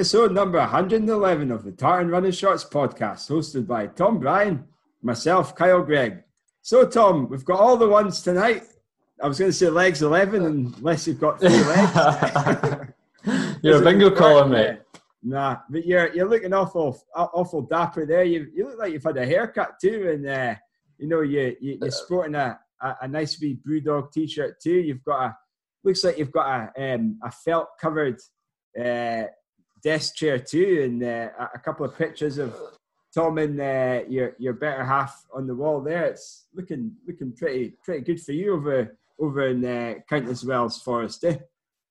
episode number 111 of the Tartan Running Shorts podcast, hosted by Tom Bryan, myself, Kyle Greig. So, Tom, we've got all the ones tonight. I was going to say legs 11, unless you've got three legs. you're a bingo caller, mate. Nah, but you're you're looking awful awful dapper there. You you look like you've had a haircut too, and uh, you know you, you are sporting a, a, a nice wee BrewDog t-shirt too. You've got a looks like you've got a um, a felt covered uh, desk chair too, and uh, a couple of pictures of Tom and uh, your your better half on the wall there. It's looking looking pretty pretty good for you over over in uh, Countesswells Forest. Eh?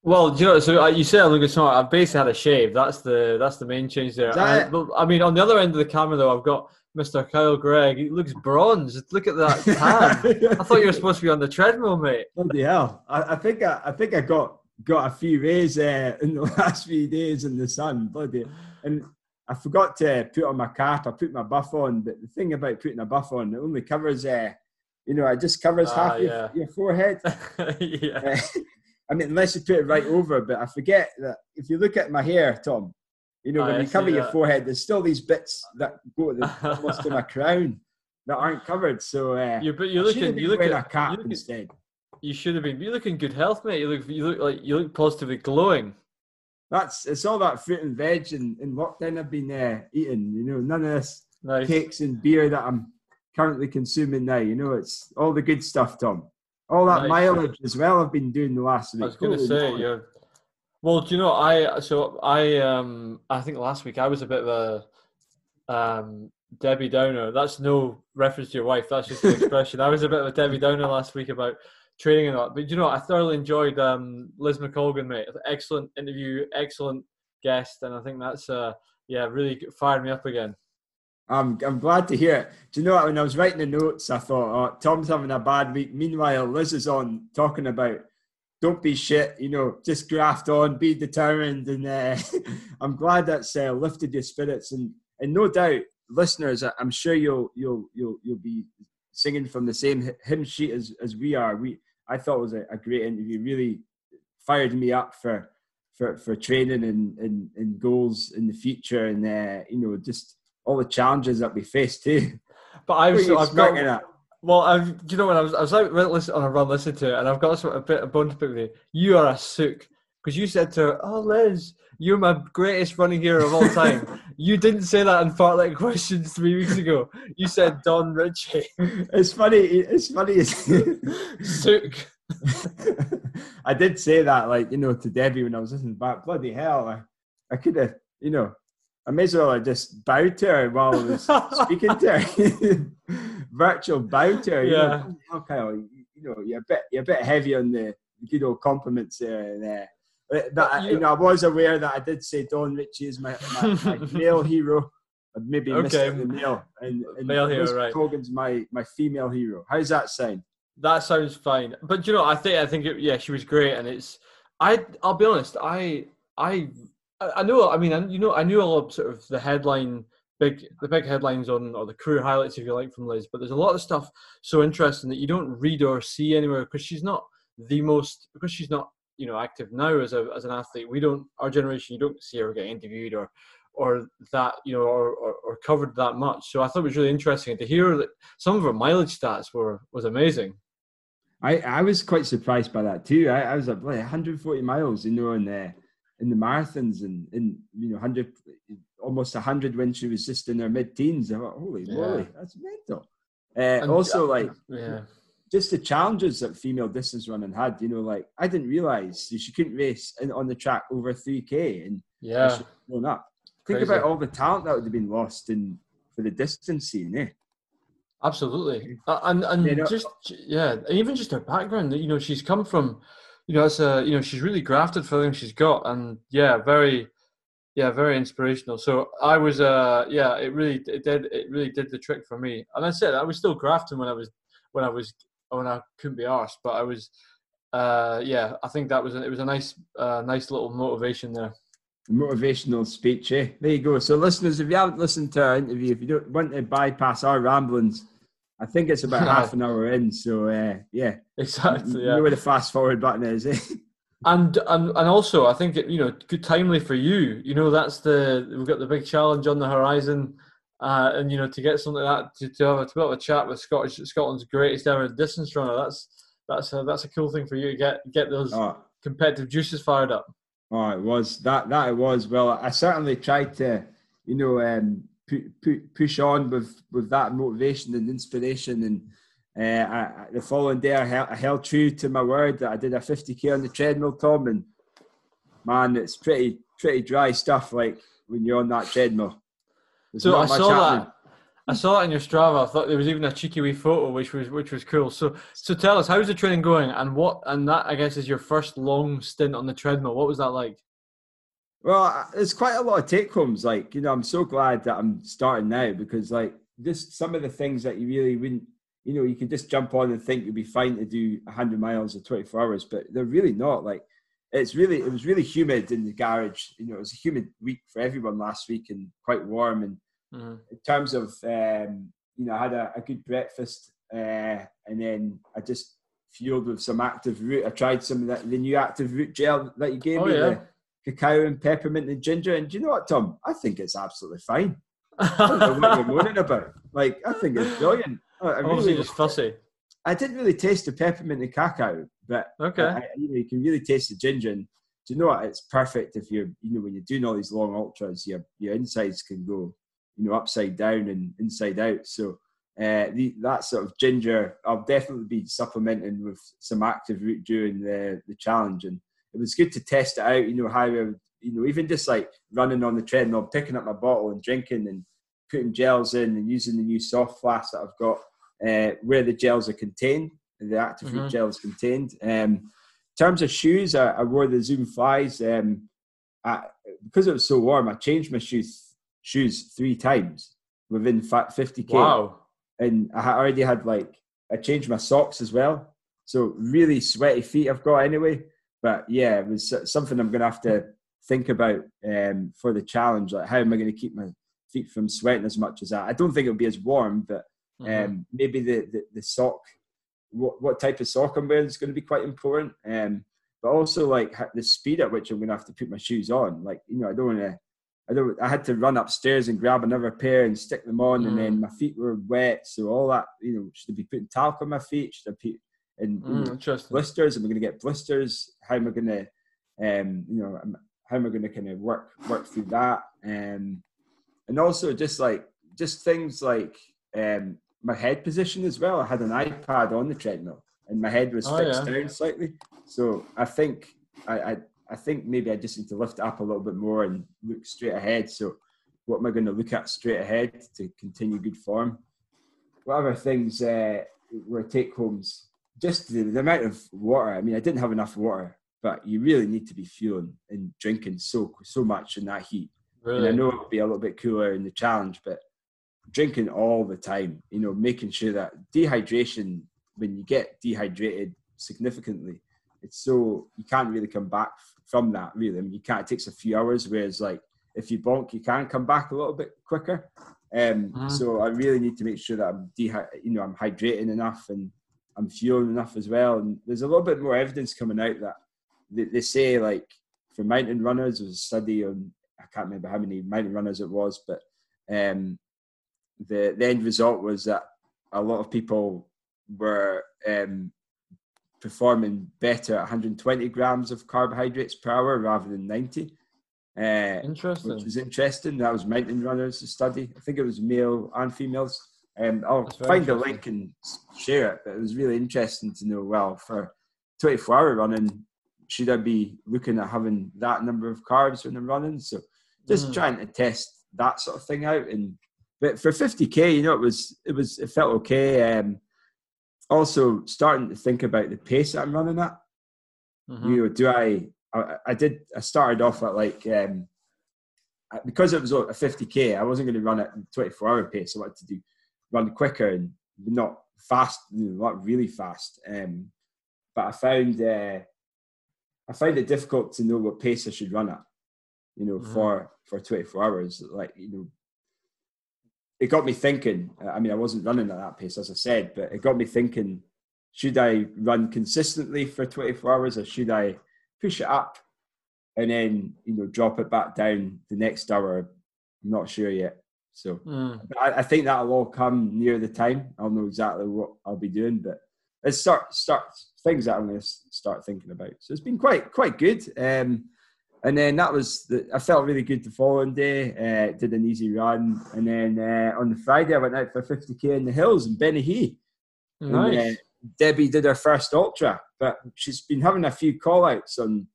Well, you know, so uh, you say I look smart. I've basically had a shave. That's the that's the main change there. I, I, mean, on the other end of the camera, though, I've got Mr. Kyle Greig. He looks bronzed. Look at that tan. I thought you were supposed to be on the treadmill, mate. Bloody hell! I, I think I, I think I got got a few rays uh, in the last few days in the sun. Bloody, and I forgot to put on my cap. I put my buff on, but the thing about putting a buff on, it only covers, uh, you know, it just covers uh, half yeah. your, your, forehead. yeah. Uh, I mean, unless you put it right over, but I forget that if you look at my hair, Tom, you know, when I you cover your forehead, there's still these bits that go to the, almost to my crown that aren't covered. So uh, you're, but you're looking, you look at a cap instead. You should have been. You look in good health, mate. You look, you look like you look positively glowing. That's it's all that fruit and veg and, and lockdown I've been uh, eating. You know, none of this nice. cakes and beer that I'm currently consuming now. You know, it's all the good stuff, Tom. All that nice. mileage as well. I've been doing the last week. I was going to say, you're. Well, do you know I? So I um I think last week I was a bit of a um Debbie Downer. That's no reference to your wife. That's just an expression. I was a bit of a Debbie Downer last week about training and all. But you know, I thoroughly enjoyed um, Liz McColgan, mate. Excellent interview, excellent guest, and I think that's uh, yeah, really fired me up again. I'm I'm glad to hear it. Do you know what? When I was writing the notes, I thought, oh, Tom's having a bad week. Meanwhile, Liz is on talking about don't be shit, you know, just graft on, be determined, and uh, I'm glad that's uh, lifted your spirits, and and no doubt, listeners, I'm sure you'll you'll you'll you'll be singing from the same hymn sheet as as we are. We I thought it was a, a great interview. Really fired me up for for, for training and, and, and goals in the future, and uh, you know just all the challenges that we face too. But I was I've got at? well, I've you know when I was I was out on a run listening to it, and I've got a bit of bone to pick with you. You are a sook because you said to her, "Oh, Liz, you're my greatest running hero of all time." you didn't say that in Fartlek questions three weeks ago. You said Don Ritchie. It's funny. It's funny. Sook. I did say that, like you know, to Debbie when I was listening back. Bloody hell! I, I could have, you know, I may as well have just bowed to her while I was speaking to her. Virtual bow to her. Yeah. You know, okay, you know, you're a bit, you're a bit heavy on the good old compliments there. And, uh, Uh, but you, you, know, I was aware that I did say Don Ritchie is my, my, my male hero. I'd maybe okay. missed the male, and, and male hero, right? Hogan's my my female hero. How's that sound? That sounds fine. But you know, I think I think it, yeah, she was great, and it's I I'll be honest, I I I know. I mean, I, you know, I knew a lot of sort of the headline big the big headlines on or the career highlights if you like from Liz, but there's a lot of stuff so interesting that you don't read or see anywhere because she's not the most because she's not you know active now as a as an athlete. We don't our generation you don't see her get interviewed or or that you know or, or, or, covered that much. So I thought it was really interesting to hear that some of her mileage stats were was amazing. I, I was quite surprised by that too. I, I was like 140 miles, you know, in the in the marathons and in you know 100 almost 100 when she was just in her mid-teens. I thought, holy yeah. moly, that's mental. Uh, also, like yeah just the challenges that female distance running had. You know, like I didn't realize she couldn't race in, on the track over three k, and yeah, grown up. Think Crazy. about all the talent that would have been lost in for the distance scene, eh? Absolutely, and and just yeah, even just her background. You know, she's come from, you know, it's a you know she's really grafted for everything she's got, and yeah, very, yeah, very inspirational. So I was, uh, yeah, it really it did it really did the trick for me. And I said I was still grafting when I was when I was when I couldn't be asked. But I was, uh, yeah, I think that was a, it was a nice, uh, nice little motivation there. Motivational speech, eh? There you go. So, listeners, if you haven't listened to our interview, if you don't want to bypass our ramblings, I think it's about half an hour in. So, uh, yeah, exactly. You know where the fast forward button is, eh? And and and also, I think it, you know, good timely for you. You know, that's the we've got the big challenge on the horizon, uh, and you know, to get something like that to, to have a, to have a chat with Scottish Scotland's greatest ever distance runner. That's that's a, that's a cool thing for you to get get those oh. competitive juices fired up. Oh, it was that that it was. Well, I certainly tried to, you know, um, push on with with that motivation and inspiration and uh, I, the following day, I held, I held, true to my word that I did a 50k on the treadmill, Tom. And man, it's pretty pretty dry stuff. Like when you're on that treadmill. So I saw that. I saw that in your Strava. I thought there was even a cheeky wee photo, which was which was cool. So so tell us, how's the training going, and what and that I guess is your first long stint on the treadmill. What was that like? Well, there's quite a lot of take homes. Like you know, I'm so glad that I'm starting now because like just some of the things that you really wouldn't you know, you can just jump on and think you'd be fine to do 100 miles in 24 hours, but they're really not. Like, it's really, it was really humid in the garage. You know, it was a humid week for everyone last week and quite warm. And mm-hmm. in terms of, um, you know, I had a, a good breakfast uh, and then I just fueled with some active root. I tried some of that, the new active root gel that you gave oh, me, yeah. the cacao and peppermint and ginger. And do you know what, Tom? I think it's absolutely fine. I don't know what you're moaning about. Like, I think it's brilliant. I really, just fussy. I didn't really taste the peppermint and cacao, but okay, I, you know, you can really taste the ginger. And do you know what? It's perfect if you're, you know, when you're doing all these long ultras, your your insides can go, you know, upside down and inside out. So uh, the, that sort of ginger, I'll definitely be supplementing with some active root during the the challenge. And it was good to test it out. You know how, you know, even just like running on the treadmill, picking up my bottle and drinking and putting gels in and using the new soft flask that I've got uh, where the gels are contained, the active mm-hmm. gel is contained. Um, in terms of shoes, I, I wore the Zoom Flies. Um, I, because it was so warm, I changed my shoes shoes three times within 50k. Wow! And I already had like I changed my socks as well. So really sweaty feet I've got anyway. But yeah, it was something I'm going to have to think about um, for the challenge. Like, how am I going to keep my feet from sweating as much as that? I don't think it'll be as warm, but Mm-hmm. Um, maybe the, the, the sock, what, what type of sock I'm wearing is going to be quite important. Um, but also like the speed at which I'm going to have to put my shoes on. Like you know, I don't want to. I don't. I had to run upstairs and grab another pair and stick them on, mm. and then mm. my feet were wet. So all that, you know, should I be putting talc on my feet? Should I put and mm, blisters? Am I going to get blisters? How am I going to, um, you know, how am I going to kind of work work through that? Um, and also just like just things like um, my head position as well. I had an iPad on the treadmill, and my head was oh, fixed yeah. down slightly. So I think I, I, I think maybe I just need to lift it up a little bit more and look straight ahead. So what am I going to look at straight ahead to continue good form? What other things uh, were take homes? Just the, the amount of water. I mean, I didn't have enough water, but you really need to be fueling and drinking so so much in that heat. Really? And I know it'll be a little bit cooler in the challenge, but drinking all the time, you know, making sure that dehydration, when you get dehydrated significantly, it's so you can't really come back from that really. I mean, you can't, it takes a few hours, whereas like if you bonk, you can come back a little bit quicker. Um, mm-hmm. So I really need to make sure that I'm dehy- you know, I'm hydrating enough and I'm fueling enough as well. And there's a little bit more evidence coming out that they, they say like for mountain runners, there's a study on I can't remember how many mountain runners it was, but um, the the end result was that a lot of people were um, performing better at 120 grams of carbohydrates per hour rather than 90. Uh, interesting. Which was interesting. That was mountain runners study. I think it was male and females. Um, I'll find the link and share it. But it was really interesting to know. Well, for 24 hour running, should I be looking at having that number of carbs when I'm running? So just mm. trying to test that sort of thing out and but for 50k, you know, it was it was it felt okay. Um, also, starting to think about the pace I'm running at. Mm-hmm. You know, do I, I? I did. I started off at like um, because it was a 50k. I wasn't going to run at 24 hour pace. I wanted to do run quicker and not fast, you know, not really fast. Um, but I found uh, I found it difficult to know what pace I should run at. You know, mm-hmm. for for 24 hours, like you know, it got me thinking. I mean, I wasn't running at that pace, as I said, but it got me thinking: should I run consistently for 24 hours, or should I push it up, and then you know drop it back down the next hour. I'm not sure yet. So mm. I, I, think that'll all come near the time. I'll know exactly what I'll be doing, but it's start start things that I'm going to start thinking about. So it's been quite quite good. Um, and then that was the, I felt really good the following day. Uh, did an easy run, and then uh, on the Friday I went out for 50k in the hills in Bennachie. Nice. And, uh, Debbie did her first ultra, but she's been having a few call outs on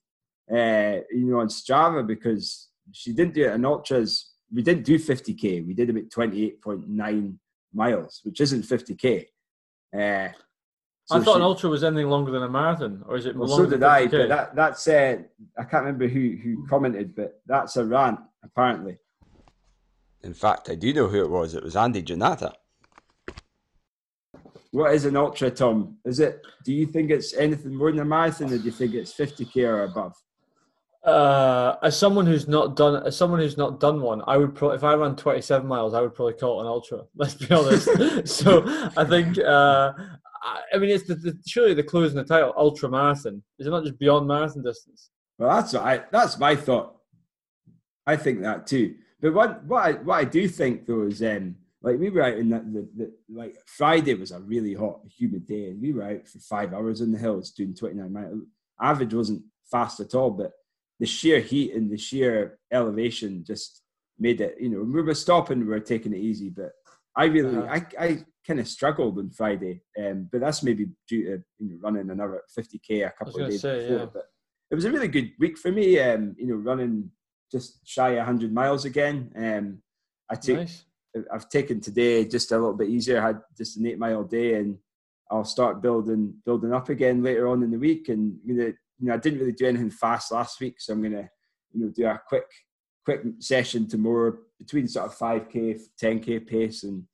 uh, you know on Strava because she didn't do it in ultras. We didn't do 50k. We did about 28.9 miles, which isn't 50k. So I thought she, an ultra was anything longer than a marathon, or is it? Well, so did I. But that, that's uh, I can't remember who who commented, but that's a rant apparently. In fact, I do know who it was. It was Andy Janata. What is an ultra, Tom? Is it? Do you think it's anything more than a marathon, or do you think it's fifty k or above? Uh, as someone who's not done, as someone who's not done one, I would probably, if I ran 27 miles, I would probably call it an ultra. Let's be honest. so I think uh, I mean, it's the, the, surely the clue in the title, ultra marathon. Is it not just beyond marathon distance? Well, that's what I, that's my thought. I think that too. But what what I what I do think though is um like we were out in the, the, the like Friday was a really hot, humid day, and we were out for five hours in the hills doing twenty nine miles. Average wasn't fast at all, but the sheer heat and the sheer elevation just made it. You know, we were stopping, we were taking it easy, but I really, uh-huh. I, I kind of struggled on Friday, um, but that's maybe due to you know, running another 50k a couple of days say, before. Yeah. But it was a really good week for me. Um, you know, running just shy of 100 miles again. Um, I took, nice. I've taken today just a little bit easier. I had just an eight mile day, and I'll start building building up again later on in the week. And you know, you know, I didn't really do anything fast last week, so I'm gonna you know do a quick quick session tomorrow between sort of 5k 10k pace and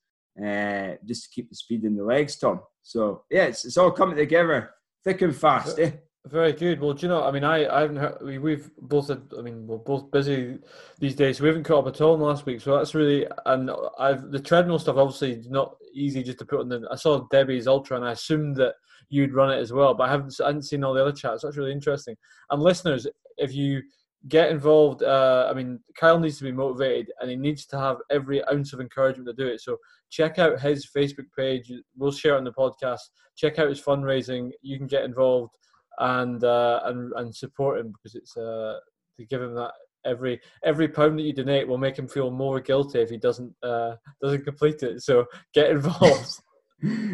uh, just to keep the speed in the legs, Tom. So yeah, it's, it's all coming together thick and fast. Eh? Very good. Well, do you know? I mean, I, I haven't heard. We, we've both. Had, I mean, we're both busy these days. So we haven't caught up at all in last week. So that's really. And I've the treadmill stuff. Obviously, not easy just to put on the. I saw Debbie's ultra, and I assumed that you'd run it as well. But I haven't. I hadn't seen all the other chats. So that's really interesting. And listeners, if you get involved. Uh, I mean, Kyle needs to be motivated and he needs to have every ounce of encouragement to do it. So check out his Facebook page. We'll share it on the podcast. Check out his fundraising. You can get involved and uh, and and support him because it's uh, to give him that every every pound that you donate will make him feel more guilty if he doesn't uh, doesn't complete it. So get involved.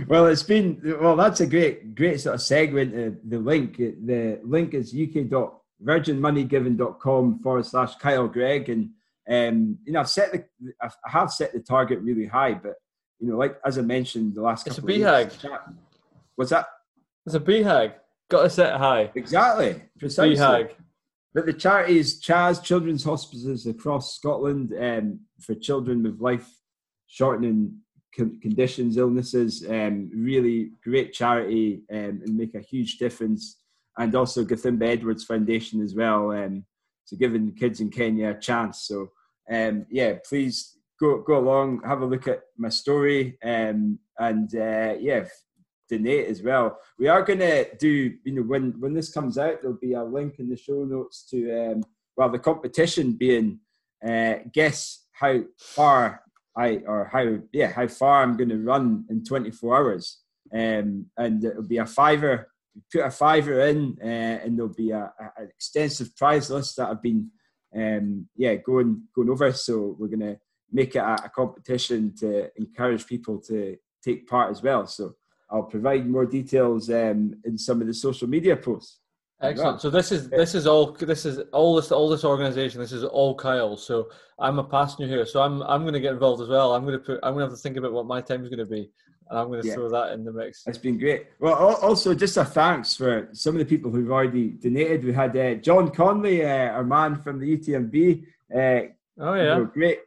well, it's been well. That's a great great sort of segue into the link. The link is uk virginmoneygiven.com forward slash Kyle Greig. And, um, you know, I've set the, I have set the target really high, but, you know, like, as I mentioned the last it's couple a BHAG. What's that? It's a BHAG. Got to set high. Exactly. Precisely. BHAG. But the charities, CHAS Children's Hospices across Scotland um, for children with life shortening conditions, illnesses, um, really great charity um, and make a huge difference and also Gathimba Edwards Foundation as well. Um, so giving kids in Kenya a chance. So um, yeah, please go go along, have a look at my story, um, and uh, yeah, donate as well. We are going to do, you know, when when this comes out, there'll be a link in the show notes to um, well, the competition being uh, guess how far I or how yeah how far I'm going to run in 24 hours, um, and it'll be a fiver put a fiver in, uh, and there'll be a, a, an extensive prize list that I've been, um, yeah, going going over. So we're gonna make it a, a, competition to encourage people to take part as well. So I'll provide more details um, in some of the social media posts. Excellent. So this is this is all this is all this all this organization. This is all Kyle. So I'm a passenger here. So I'm I'm going to get involved as well. I'm going to put I'm going to have to think about what my time is going to be and I'm going to yeah. throw that in the mix. It's been great. Well, also just a thanks for some of the people who've already donated. We had uh, John Conley, uh, our man from the UTMB. Uh, oh yeah, great.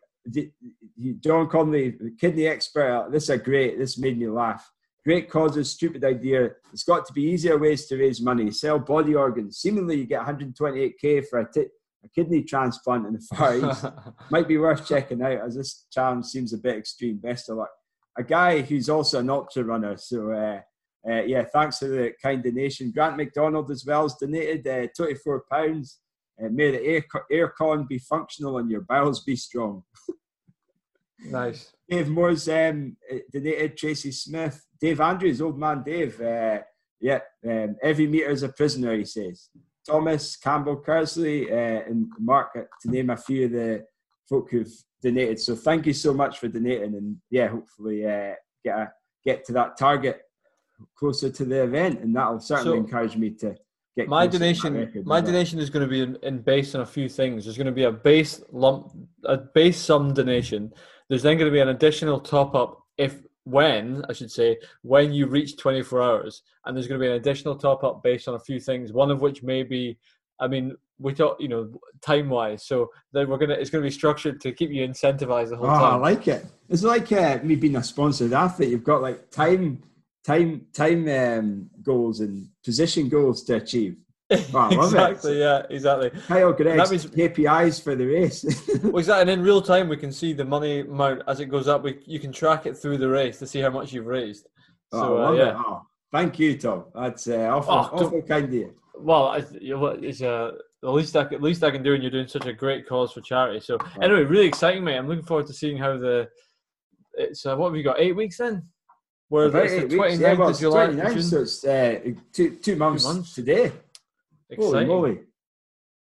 John Conley, kidney expert. This is a great. This made me laugh. Great causes, stupid idea. It's got to be easier ways to raise money. Sell body organs. Seemingly, you get 128k for a, t- a kidney transplant in the Far East. Might be worth checking out, as this challenge seems a bit extreme. Best of luck a guy who's also an ultra runner. So uh, uh, yeah, thanks for the kind donation. Grant McDonald as well has donated uh, twenty-four pounds. Uh, may the air aircon be functional and your bowels be strong. nice. Dave Moore's um, donated. Tracy Smith, Dave Andrews, old man Dave. Uh, yeah, um, every meter is a prisoner. He says. Thomas Campbell Kersley uh, and Mark, uh, to name a few of the folk who've donated. So thank you so much for donating, and yeah, hopefully uh, get a, get to that target closer to the event, and that'll certainly so, encourage me to get my donation. My donation is going to be in, in based on a few things. There's going to be a base lump, a base sum donation. There's then going to be an additional top up if when I should say when you reach 24 hours, and there's going to be an additional top up based on a few things. One of which may be, I mean, we thought you know time wise. So then we're gonna it's going to be structured to keep you incentivized the whole oh, time. I like it. It's like uh, me being a sponsored athlete. You've got like time time time um, goals and position goals to achieve. Oh, exactly. It. Yeah. Exactly. Kyle Greig's means, KPIs for the race. well, exactly. And in real time, we can see the money amount as it goes up. We you can track it through the race to see how much you've raised. Oh, so uh, yeah. Oh, thank you, Tom. That's uh, awful, oh, awful kind of you. Well, it's uh, the least I can, least I can do, and you're doing such a great cause for charity. So anyway, really exciting, mate. I'm looking forward to seeing how the it's uh, what have we got? Eight weeks then. Where it's the 29th yeah, well, of July. 29th, so it's uh, two, two months, two months today. Exciting. Holy moly.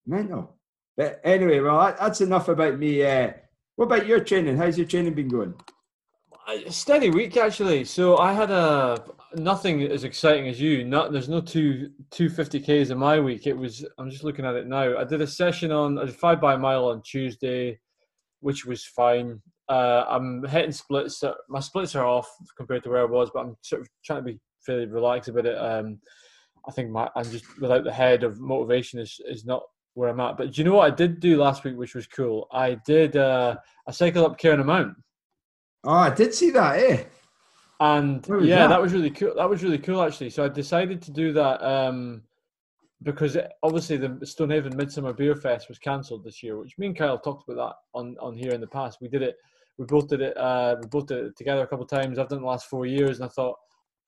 Mental. But anyway, well, that's enough about me. Uh, what about your training? How's your training been going? steady week actually. So I had a nothing as exciting as you. Not there's no two two fifty k's in my week. It was I'm just looking at it now. I did a session on a five by mile on Tuesday, which was fine. Uh, I'm hitting splits. My splits are off compared to where I was, but I'm sort of trying to be fairly relaxed about it. Um, I think my I'm just without the head of motivation is is not where I'm at. But do you know what I did do last week, which was cool? I did uh, I cycled up Cairn Mount. Oh, I did see that, eh? And yeah, that? that? was really cool. That was really cool, actually. So I decided to do that um, because it, obviously the Stonehaven Midsummer Beer Fest was cancelled this year, which me and Kyle talked about that on on here in the past. We did it we both did it. Uh, we both did it together a couple of times. I've done it the last four years, and I thought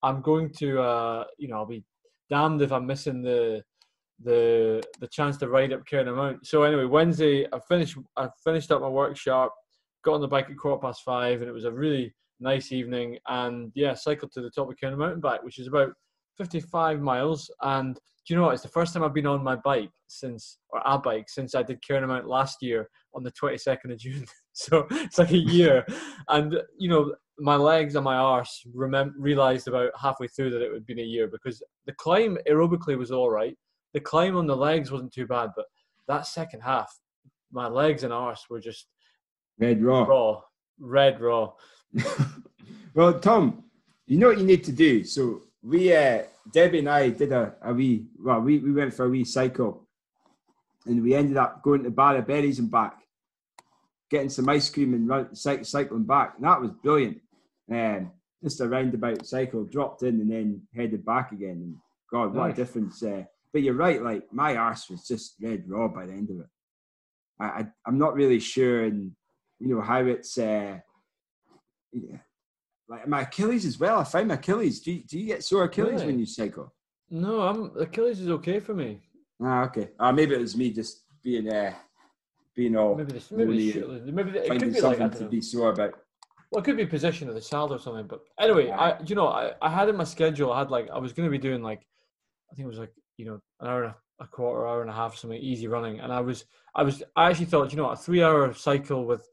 I'm going to, uh, you know, I'll be damned if I'm missing the the the chance to ride up Cairn Mount. So anyway, Wednesday I finished I finished up my workshop, got on the bike at quarter past five, and it was a really nice evening. And yeah, cycled to the top of Cairn Mountain bike, which is about 55 miles. And do you know what? It's the first time I've been on my bike since, or a bike, since I did Cairn Mount last year on the 22nd of June. so it's like a year. and, you know, my legs and my arse remem- realized about halfway through that it would be a year because the climb aerobically was all right. The climb on the legs wasn't too bad, but that second half, my legs and arse were just red raw. Raw. Red raw. well, Tom, you know what you need to do. So we uh, Debbie and I did a, a wee well, we, we went for a wee cycle and we ended up going to Barra Berries and back, getting some ice cream and run, cycling back. And that was brilliant. Um, just a roundabout cycle, dropped in and then headed back again. And God, what nice. a difference. Uh, but you're right, like my arse was just red raw by the end of it. I, I am not really sure and you know how it's uh, yeah, like my Achilles as well. I find my Achilles. Do you, do you get sore Achilles really? when you cycle? No, I'm Achilles is okay for me. Ah, okay. Uh, maybe it was me just being uh, being all maybe this, maybe, maybe the, it could be something like, to be sore about. Well, it could be position of the saddle or something. But anyway, yeah. I you know I, I had in my schedule. I had like I was going to be doing like I think it was like you know an hour and a, a quarter, hour and a half, something easy running, and I was I was I actually thought you know a three hour cycle with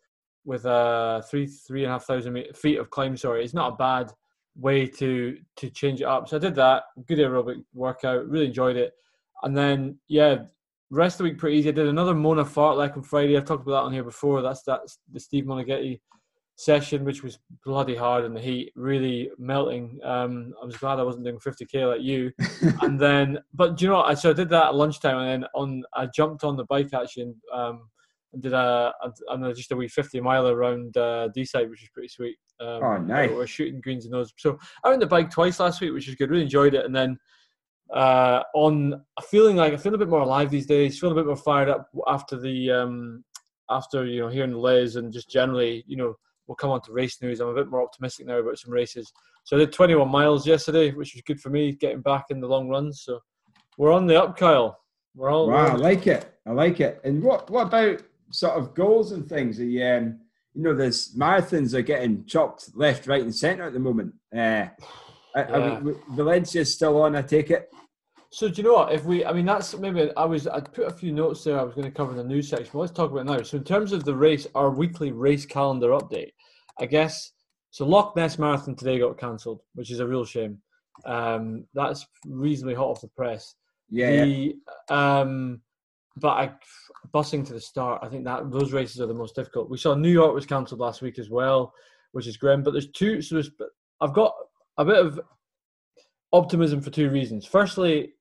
with uh three three and a half thousand feet of climb. Sorry, it's not a bad way to to change it up. So I did that. Good aerobic workout. Really enjoyed it. And then yeah, rest of the week pretty easy. I did another Mona fartlek on Friday. I've talked about that on here before. That's that's the Steve Moneghetti session, which was bloody hard in the heat, really melting. Um, I was glad I wasn't doing 50k like you. and then, but do you know what? So I did that at lunchtime, and then on I jumped on the bike actually. And, um, did a, a, just a wee 50 mile around uh, Deeside, which is pretty sweet. Um, oh, nice. We're shooting greens and those. So I went the bike twice last week, which is good. Really enjoyed it. And then uh, on feeling like I feel a bit more alive these days, feeling a bit more fired up after the um, after you know hearing the Liz and just generally you know we'll come on to race news. I'm a bit more optimistic now about some races. So I did 21 miles yesterday, which was good for me, getting back in the long run. So we're on the up, Kyle. We're all wow. I like it. I like it. And what what about sort of goals and things? The um, you know, there's marathons are getting chopped left, right, and centre at the moment. Uh, yeah. we, Valencia's still on. I take it. So do you know what? If we, I mean, that's maybe I was I put a few notes there. I was going to cover in the news section. But let's talk about now. So in terms of the race, our weekly race calendar update, I guess. So Loch Ness Marathon today got cancelled, which is a real shame. Um, that's reasonably hot off the press. Yeah. The, um, but I, busing to the start, I think that those races are the most difficult. We saw New York was cancelled last week as well, which is grim. But there's two. So there's, I've got a bit of optimism for two reasons. Firstly,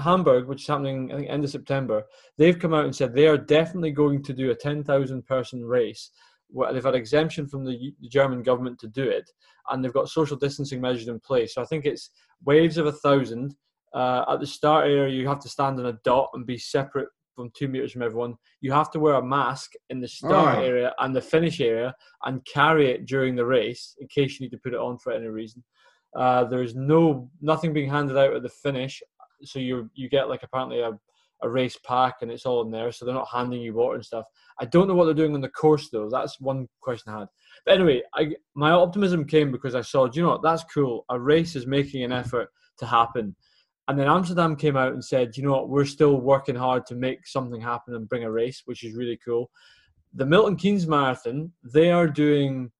Hamburg, which is happening I think end of September, they've come out and said they are definitely going to do a 10,000 person race. They've had exemption from the German government to do it, and they've got social distancing measures in place. So I think it's waves of a thousand. Uh, at the start area, you have to stand in a dot and be separate from two meters from everyone. You have to wear a mask in the start oh. area and the finish area and carry it during the race in case you need to put it on for any reason. Uh, there's no nothing being handed out at the finish, so you you get like apparently a, a race pack and it's all in there. So they're not handing you water and stuff. I don't know what they're doing on the course though. That's one question I had. But anyway, I, my optimism came because I saw, you know what? That's cool. A race is making an effort to happen. And then Amsterdam came out and said, you know what? We're still working hard to make something happen and bring a race, which is really cool. The Milton Keynes Marathon, they are doing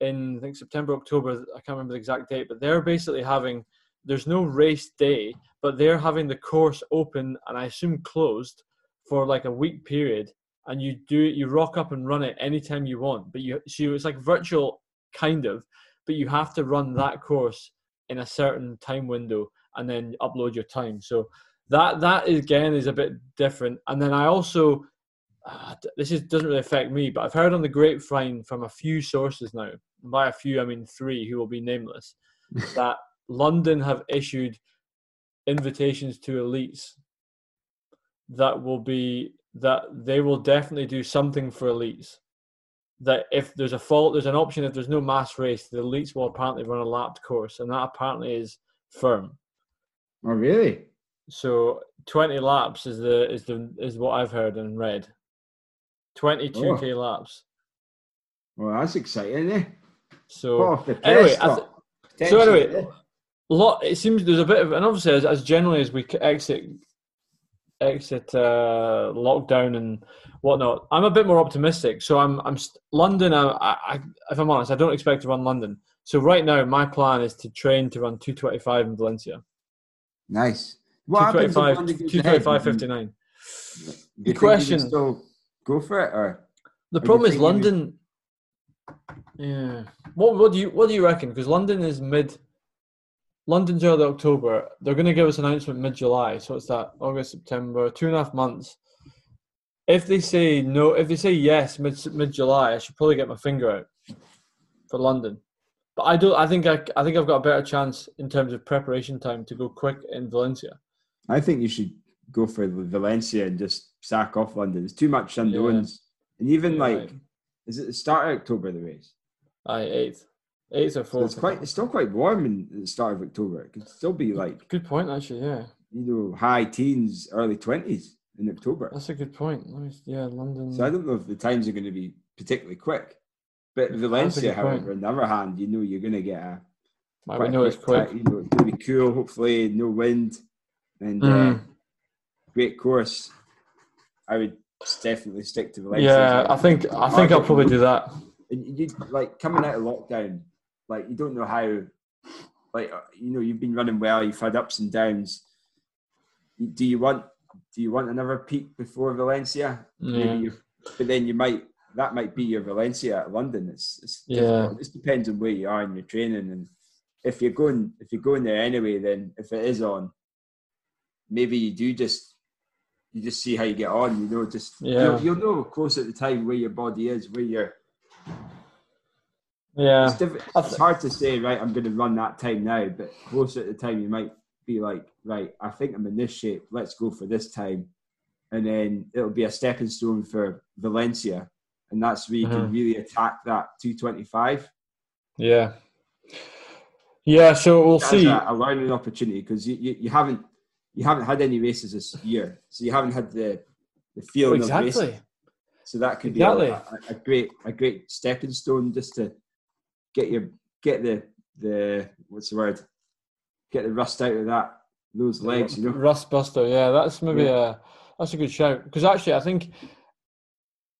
in I think September, October. I can't remember the exact date, but they're basically having. There's no race day, but they're having the course open and I assume closed for like a week period. And you do you rock up and run it anytime you want, but you so it's like virtual kind of, but you have to run that course in a certain time window and then upload your time. So that that again is a bit different. And then I also uh, this is, doesn't really affect me, but I've heard on the grapevine from a few sources now, by a few I mean three who will be nameless, that London have issued invitations to elites that will be that they will definitely do something for elites. That if there's a fault, there's an option. If there's no mass race, the elites will apparently run a lapped course, and that apparently is firm. Oh, really? So twenty laps is the is the is what I've heard and read. 22k oh. laps. Well, that's exciting, eh? So anyway, th- so anyway, lot. It seems there's a bit of, and obviously as, as generally as we exit exit uh, lockdown and whatnot, I'm a bit more optimistic. So I'm I'm London. I, I, if I'm honest, I don't expect to run London. So right now, my plan is to train to run 225 in Valencia. Nice. What 225, 225 59. The question. Still go for it, or the problem is London. Yeah. What what do you what do you reckon? Because London is mid. London's early October. They're going to give us an announcement mid July, so it's that August September, two and a half months. If they say no, if they say yes mid mid July, I should probably get my finger out for London. But I don't. I think I, I think I've got a better chance in terms of preparation time to go quick in Valencia. I think you should go for Valencia and just sack off London. There's too much unknowns. Yeah. And even yeah, like, right. is it the start of October the race? I eighth, eighth or fourth. So it's quite. It's still quite warm in the start of October. It could still be like. Good point, actually. Yeah. You know, high teens, early twenties in October. That's a good point. Yeah, London. So I don't know if the times are going to be particularly quick, but Valencia, however, point. on the other hand, you know you're going to get a. Might we know it's quick. You know, it's going to be cool. Hopefully, no wind, and mm. uh, great course. I would definitely stick to Valencia. Yeah, I think I think I'll probably do that. And You like coming out of lockdown, like you don't know how, like uh, you know you've been running well, you've had ups and downs. Do you want do you want another peak before Valencia? Yeah. But then you might that might be your Valencia at London. It's, it's yeah. It depends on where you are in your training and if you're going if you're going there anyway, then if it is on, maybe you do just you just see how you get on. You know, just yeah. you'll, you'll know close at the time where your body is, where you're. Yeah, it's, diff- it's hard to say. Right, I'm going to run that time now, but close at the time, you might be like, right, I think I'm in this shape. Let's go for this time, and then it'll be a stepping stone for Valencia, and that's where you Uh-huh. can really attack that 225. Yeah. Yeah, so we'll see. a, a learning opportunity because you, you, you haven't you haven't had any races this year, so you haven't had the the feeling of racing. exactly. So that could Exactly. be a, a, a great a great stepping stone just to get your get the the what's the word get the rust out of that those legs. You know, Rust Buster, yeah, that's maybe Yeah. a that's a good shout because actually I think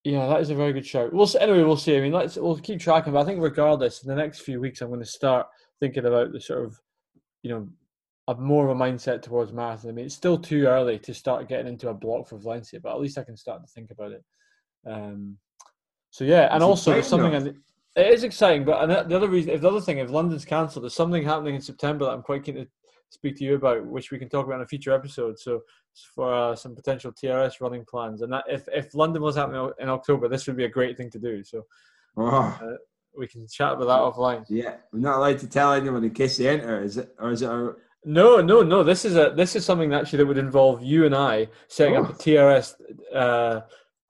yeah, that is a very good shout. We'll see, anyway, we'll see. I mean, let's we'll keep tracking, but I think regardless, in the next few weeks, I'm going to start thinking about the sort of you know a more of a mindset towards marathon. I mean, it's still too early to start getting into a block for Valencia, but at least I can start to think about it. Um, so yeah, and It's also something. I, it is exciting, but the other reason, if the other thing, if London's cancelled, there's something happening in September that I'm quite keen to speak to you about, which we can talk about in a future episode. So for uh, some potential TRS running plans, and that if if London was happening in October, this would be a great thing to do. So oh we can chat about that offline. yeah, we're not allowed to tell anyone in case they enter. Is it or is it? A, No, no, no. This is a this is something actually that would involve you and I setting up Oh. a TRS uh,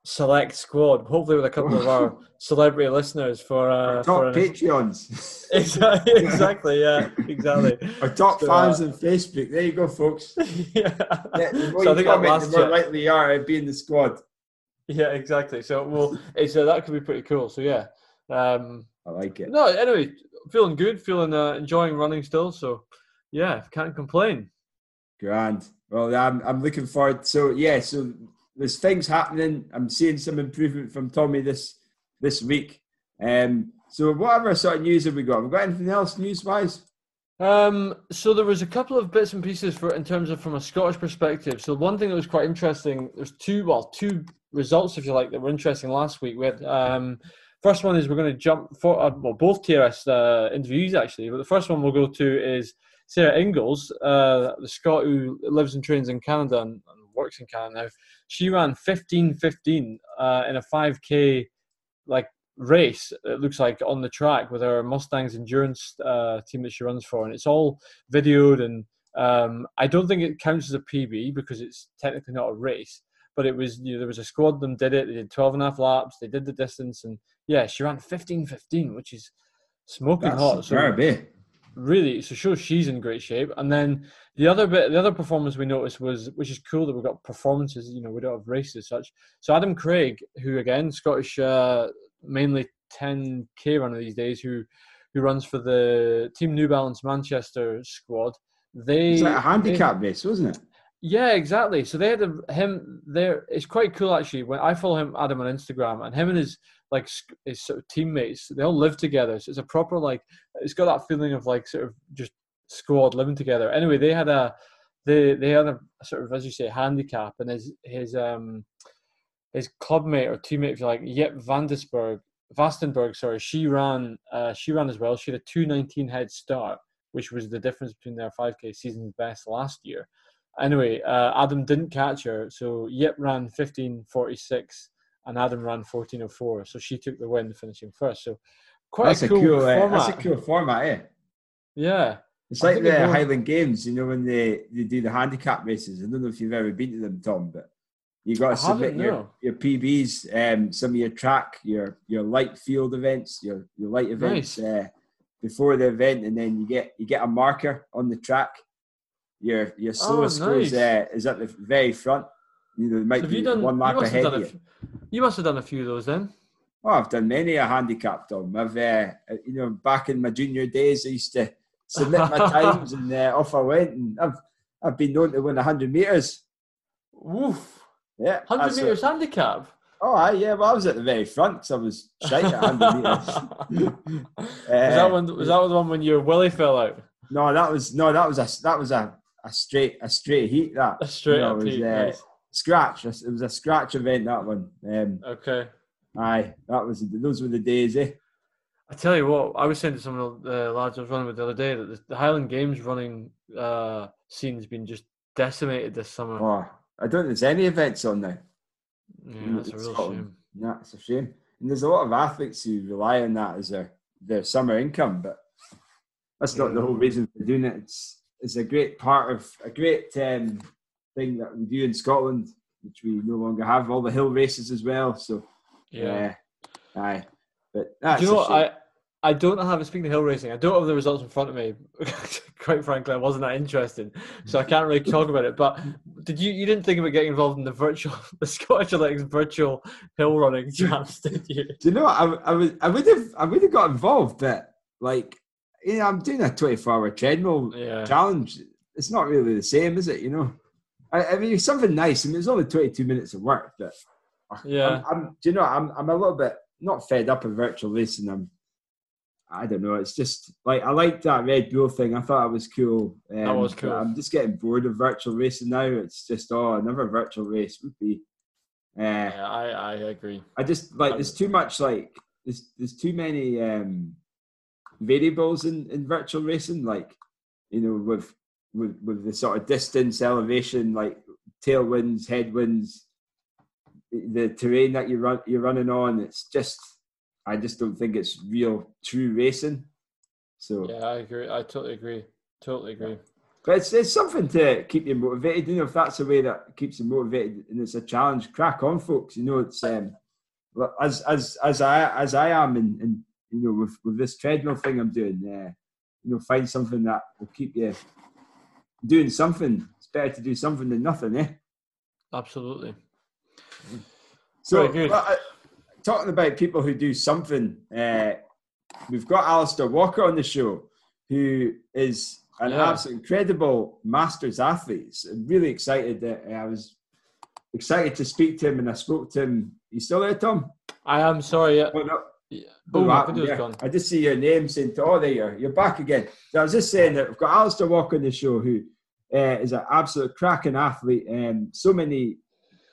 select squad, hopefully with a couple of our celebrity listeners for our uh, top for an, Patreons, exactly, exactly, yeah, exactly. our top So, fans uh, on Facebook. There you go, folks. yeah. Yeah, the more So I think comment, last the more likely you are to be in the squad. yeah, exactly. So well, it's uh, that could be pretty cool. So yeah. Um, I like it. no, anyway, feeling good, feeling uh, enjoying running still. So yeah, can't complain. Grand. Well, I'm I'm looking forward. So yeah, so there's things happening. I'm seeing some improvement from Tommy this this week. Um. So whatever sort of news have we got? Have we got anything else news wise? Um, so there was a couple of bits and pieces for in terms of from a Scottish perspective. So one thing that was quite interesting, there's two well, two results if you like that were interesting last week. We had um, first one is we're going to jump for uh, well both TRS uh, interviews actually, but the first one we'll go to is Sarah Inglis, uh, the Scot who lives and trains in Canada and, and works in Canada now. She ran 15-15 uh, in a 5k like race it looks like on the track with her mustangs endurance uh, team that she runs for and it's all videoed and um, i don't think it counts as a pb because it's technically not a race but it was you know, there was a squad them did it they did 12 and a half laps they did the distance and yeah she ran 15 15 which is smoking That's hot so superb, eh? Really so shows she's in great shape and then the other bit the other performance we noticed was which is cool that we've got performances you know we don't have races such so adam craig who again scottish uh, mainly 10k runner these days who who runs for the team new balance manchester squad they It's like a they- handicap race, wasn't it? yeah, exactly. So they had a, him there. It's quite cool actually. When I follow him, Adam on Instagram, and him and his like his sort of teammates, they all live together. So it's a proper like. It's got that feeling of like sort of just squad living together. Anyway, they had a they they had a sort of as you say handicap, and his his um his clubmate or teammate, if you like, Jip Vandesberg, Vastenburg, sorry, she ran uh, she ran as well. She had a two nineteen head start, which was the difference between their five k season best last year. Anyway, uh, Adam didn't catch her, so Jip ran 15.46 and Adam ran 14.04. So she took the win, finishing first. So quite That's a a cool, cool. uh, format. that's a cool format, eh? Yeah. It's I like the it Highland Games, you know, when they, they do the handicap races. I don't know if you've ever been to them, Tom, but you got to submit your, no. your PBs, um, some of your track, your your light field events, your your light events uh, before the event, and then you get you get a marker on the track. Your your slowest score Oh, nice. uh, is at the very front. You know, might So be done? one lap must, have ahead done of a, you. you must have done a few of those then. Oh, I've done many a handicap, Tom. I've, uh, you know, back in my junior days, I used to submit my times and uh, off I went. And I've, I've been known to win 100 metres. Woof. Yeah. 100 that's metres handicap. Oh, aye, yeah. Well, I was at the very front because I was shite at 100 metres. was that one? Was that the one when your willy fell out? No, that was no, that was a that was a, a straight a straight heat. That A straight No, up was, heat, uh, nice. Scratch. It was a scratch event. That one. Um, Okay. aye, that was those were the days, eh? I tell you what, I was saying to some of the uh, lads I was running with the other day that the, the Highland Games running uh, scene's been just decimated this summer. Oh, I don't think there's any events on now. yeah, that's a real Scotland. shame. Yeah, it's a shame. And there's a lot of athletes who rely on that as their, their summer income, but that's not the whole Mm. reason for doing it. It's it's a great part of a great um, thing that we do in Scotland, which we no longer have. All the hill races as well. So Yeah. uh, Aye, but that's Do you know what? I I don't have speaking of hill racing. I don't have the results in front of me. Quite frankly, I wasn't that interested, so I can't really talk about it. But did you? You didn't think about getting involved in the virtual, the Scottish Athletics virtual hill running champs, did you? Do you know what? I, I would I would have I would have got involved, but like you know, I'm doing a 24 hour treadmill Yeah. challenge. It's not really the same, is it? You know, I, I mean, it's something nice. I mean, it's only 22 minutes of work, but Yeah. I'm, I'm do you know? I'm I'm a little bit not fed up of virtual racing. I'm I don't know. It's just like I liked that Red Bull thing. I thought it was cool. Um, was cool. I'm just getting bored of virtual racing now. It's just oh, another virtual race would be. Uh, Yeah, I I agree. I just like there's too much like there's there's too many um variables in in virtual racing like you know with with with the sort of distance elevation like tailwinds headwinds the terrain that you run you're running on it's just I just don't think it's real true racing so Yeah, I agree. I totally agree. Totally agree. but it's, it's something to keep you motivated. You know, if that's the way that keeps you motivated and it's a challenge, crack on, folks. You know, it's um, as as as I as I am, and and you know, with with this treadmill thing I'm doing, uh, you know, find something that will keep you doing something. It's better to do something than nothing, eh? Absolutely. So, well, I- talking about people who do something, uh, we've got Alistair Walker on the show, who is an Yeah. absolute incredible masters athlete. So I'm really excited that I was excited to speak to him, and I spoke to him. You still there, Tom? I am sorry. Oh, no. yeah. What happened gone. I just see your name saying, "Oh, there you're, you're back again." So I was just saying that we've got Alistair Walker on the show, who uh, is an absolute cracking athlete, and so many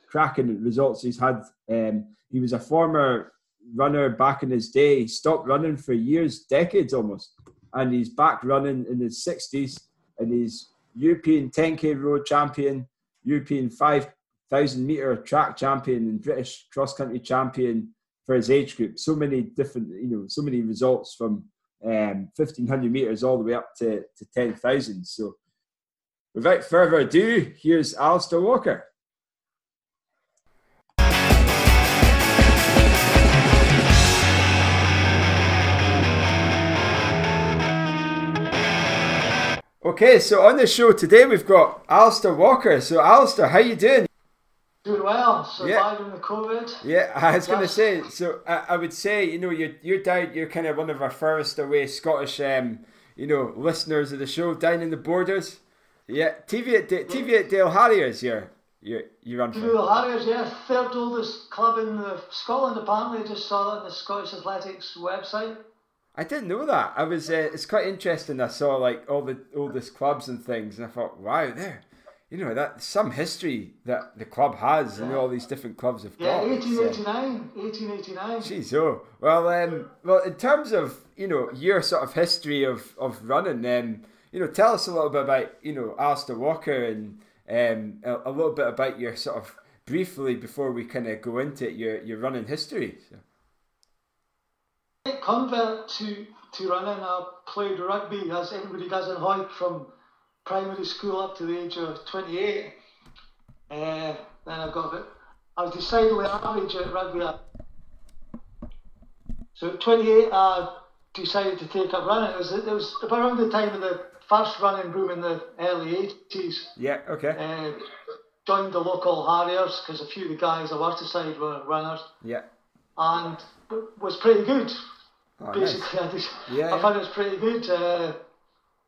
cracking results he's had. Um, he was a former runner back in his day. He stopped running for years, decades almost, and he's back running in his sixties, and he's European 10k road champion, European 5,000 meter track champion, and British cross country champion for his age group. So many different, you know, so many results from um, 1500 meters all the way up to, to 10,000. So without further ado, here's Alistair Walker. Okay, so on the show today we've got Alistair Walker. So Alistair, how you doing? Doing well, surviving the COVID. Yeah, I was going to say. So I, I would say, you know, you're you're down. You're kind of one of our furthest away Scottish, um, you know, listeners of the show down in the borders. Yeah, TV at Teviotdale Harriers. You're you you run for. Blue Harriers, yeah, third oldest club in the Scotland. Apparently, I just saw that on the Scottish Athletics website. I didn't know that. I was. Uh, it's quite interesting. I saw like all the oldest clubs and things, and I thought, wow, there. You know that some history that the club has, and all these different clubs have Yeah, got. Uh, 1889, 1889. Jeez, oh well. Um, well, in terms of you know your sort of history of of running, um, you know, tell us a little bit about you know Alistair Walker and um, a, a little bit about your sort of briefly before we kind of go into it, your your running history. So. Convert to to running. I played rugby as everybody does in Hawick from primary school up to the age of 28. Uh, then I've got a. I was decidedly average at rugby. So at 28, I decided to take up running. It was it was about around the time of the first running boom in the early 80s. Yeah. Okay. Uh, joined the local Harriers because a few of the guys at Waterside were runners Yeah. and was pretty good. Oh, nice. Basically, I, just, Yeah, I yeah. found it was pretty good. Uh,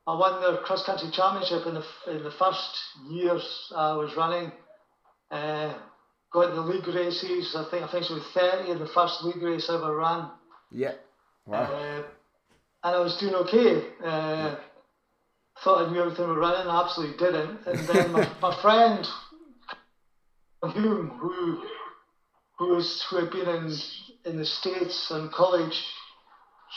I won the cross country championship in the in the first years I was running. Uh, got in the league races. I think I finished with 30 in the first league race I ever ran. Yeah. Wow. Uh, and I was doing okay. Uh, thought I knew everything was running, I absolutely didn't. And then my, my friend Hume, who who was who had been in in the States and college,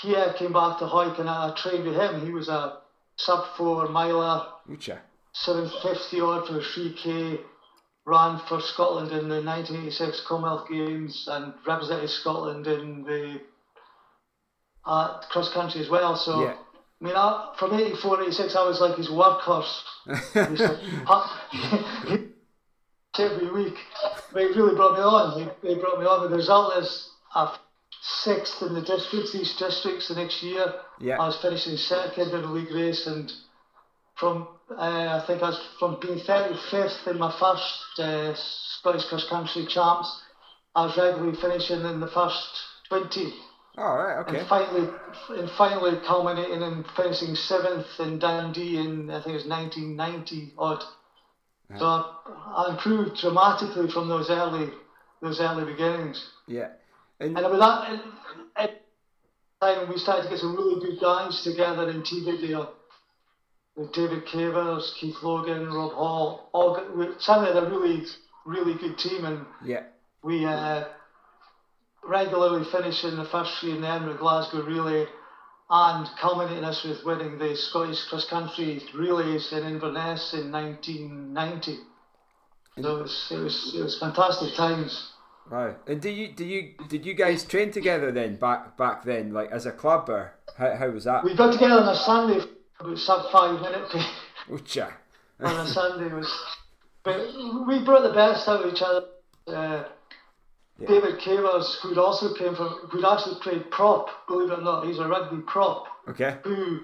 he uh, came back to Hawick and I, I trained with him. He was a sub four miler, Ucha. seven fifty odd for three K, ran for Scotland in the nineteen eighty six Commonwealth Games and represented Scotland in the uh, cross country as well. So Yeah. I mean, I, from 84, 86, I was like his workhorse. Like, every week. But he really brought me on. He, he brought me on. The result is I sixth in the districts, East districts the next year. Yeah. I was finishing second in the league race, and from uh, I think I was from being 35th in my first uh, Scottish cross country champs, I was regularly finishing in the first 20. All right. Okay. And finally, and finally culminating in finishing seventh in Dundee in I think it was 1990 odd. So I, I improved dramatically from those early those early beginnings. Yeah. And And with that, at the time we started to get some really good guys together in. With David Cavers, Keith Logan, Rob Hall, all suddenly had a really, really good team, and yeah. we uh, regularly finishing the first three in the Edinburgh Glasgow relay and culminating us with winning the Scottish cross country relays in Inverness in 1990. So it was, it was, it was fantastic times. Wow. And do you do you did you guys train together then back back then like as a club or how, how was that? We got together on a Sunday for about sub five minute Ucha. on a Sunday was, but we brought the best out of each other. Uh, David Cavers, who'd also came from, who'd actually played prop, believe it or not, he's a rugby prop, Okay. who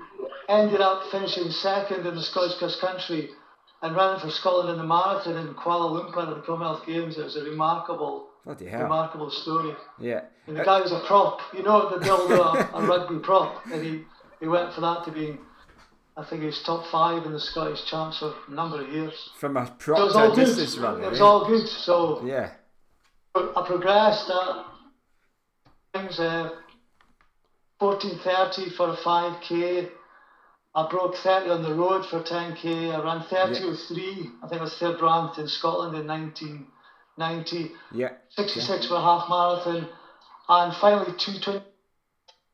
ended up finishing second in the Scottish cross country and ran for Scotland in the marathon in Kuala Lumpur at the Commonwealth Games. It was a remarkable, remarkable story. Yeah. And the guy was a prop, you know, the build a, a rugby prop, and he, he went for that to being, I think he was top five in the Scottish champs for a number of years. From a So prop was to a distance runner. It was eh? all good. So Yeah. I progressed at things uh, 14.30 for a 5k. I broke 30 on the road for 10k. I ran 30.03. I think I was third ranked in Scotland in 1990. Yeah. 66 for a half marathon. And finally 220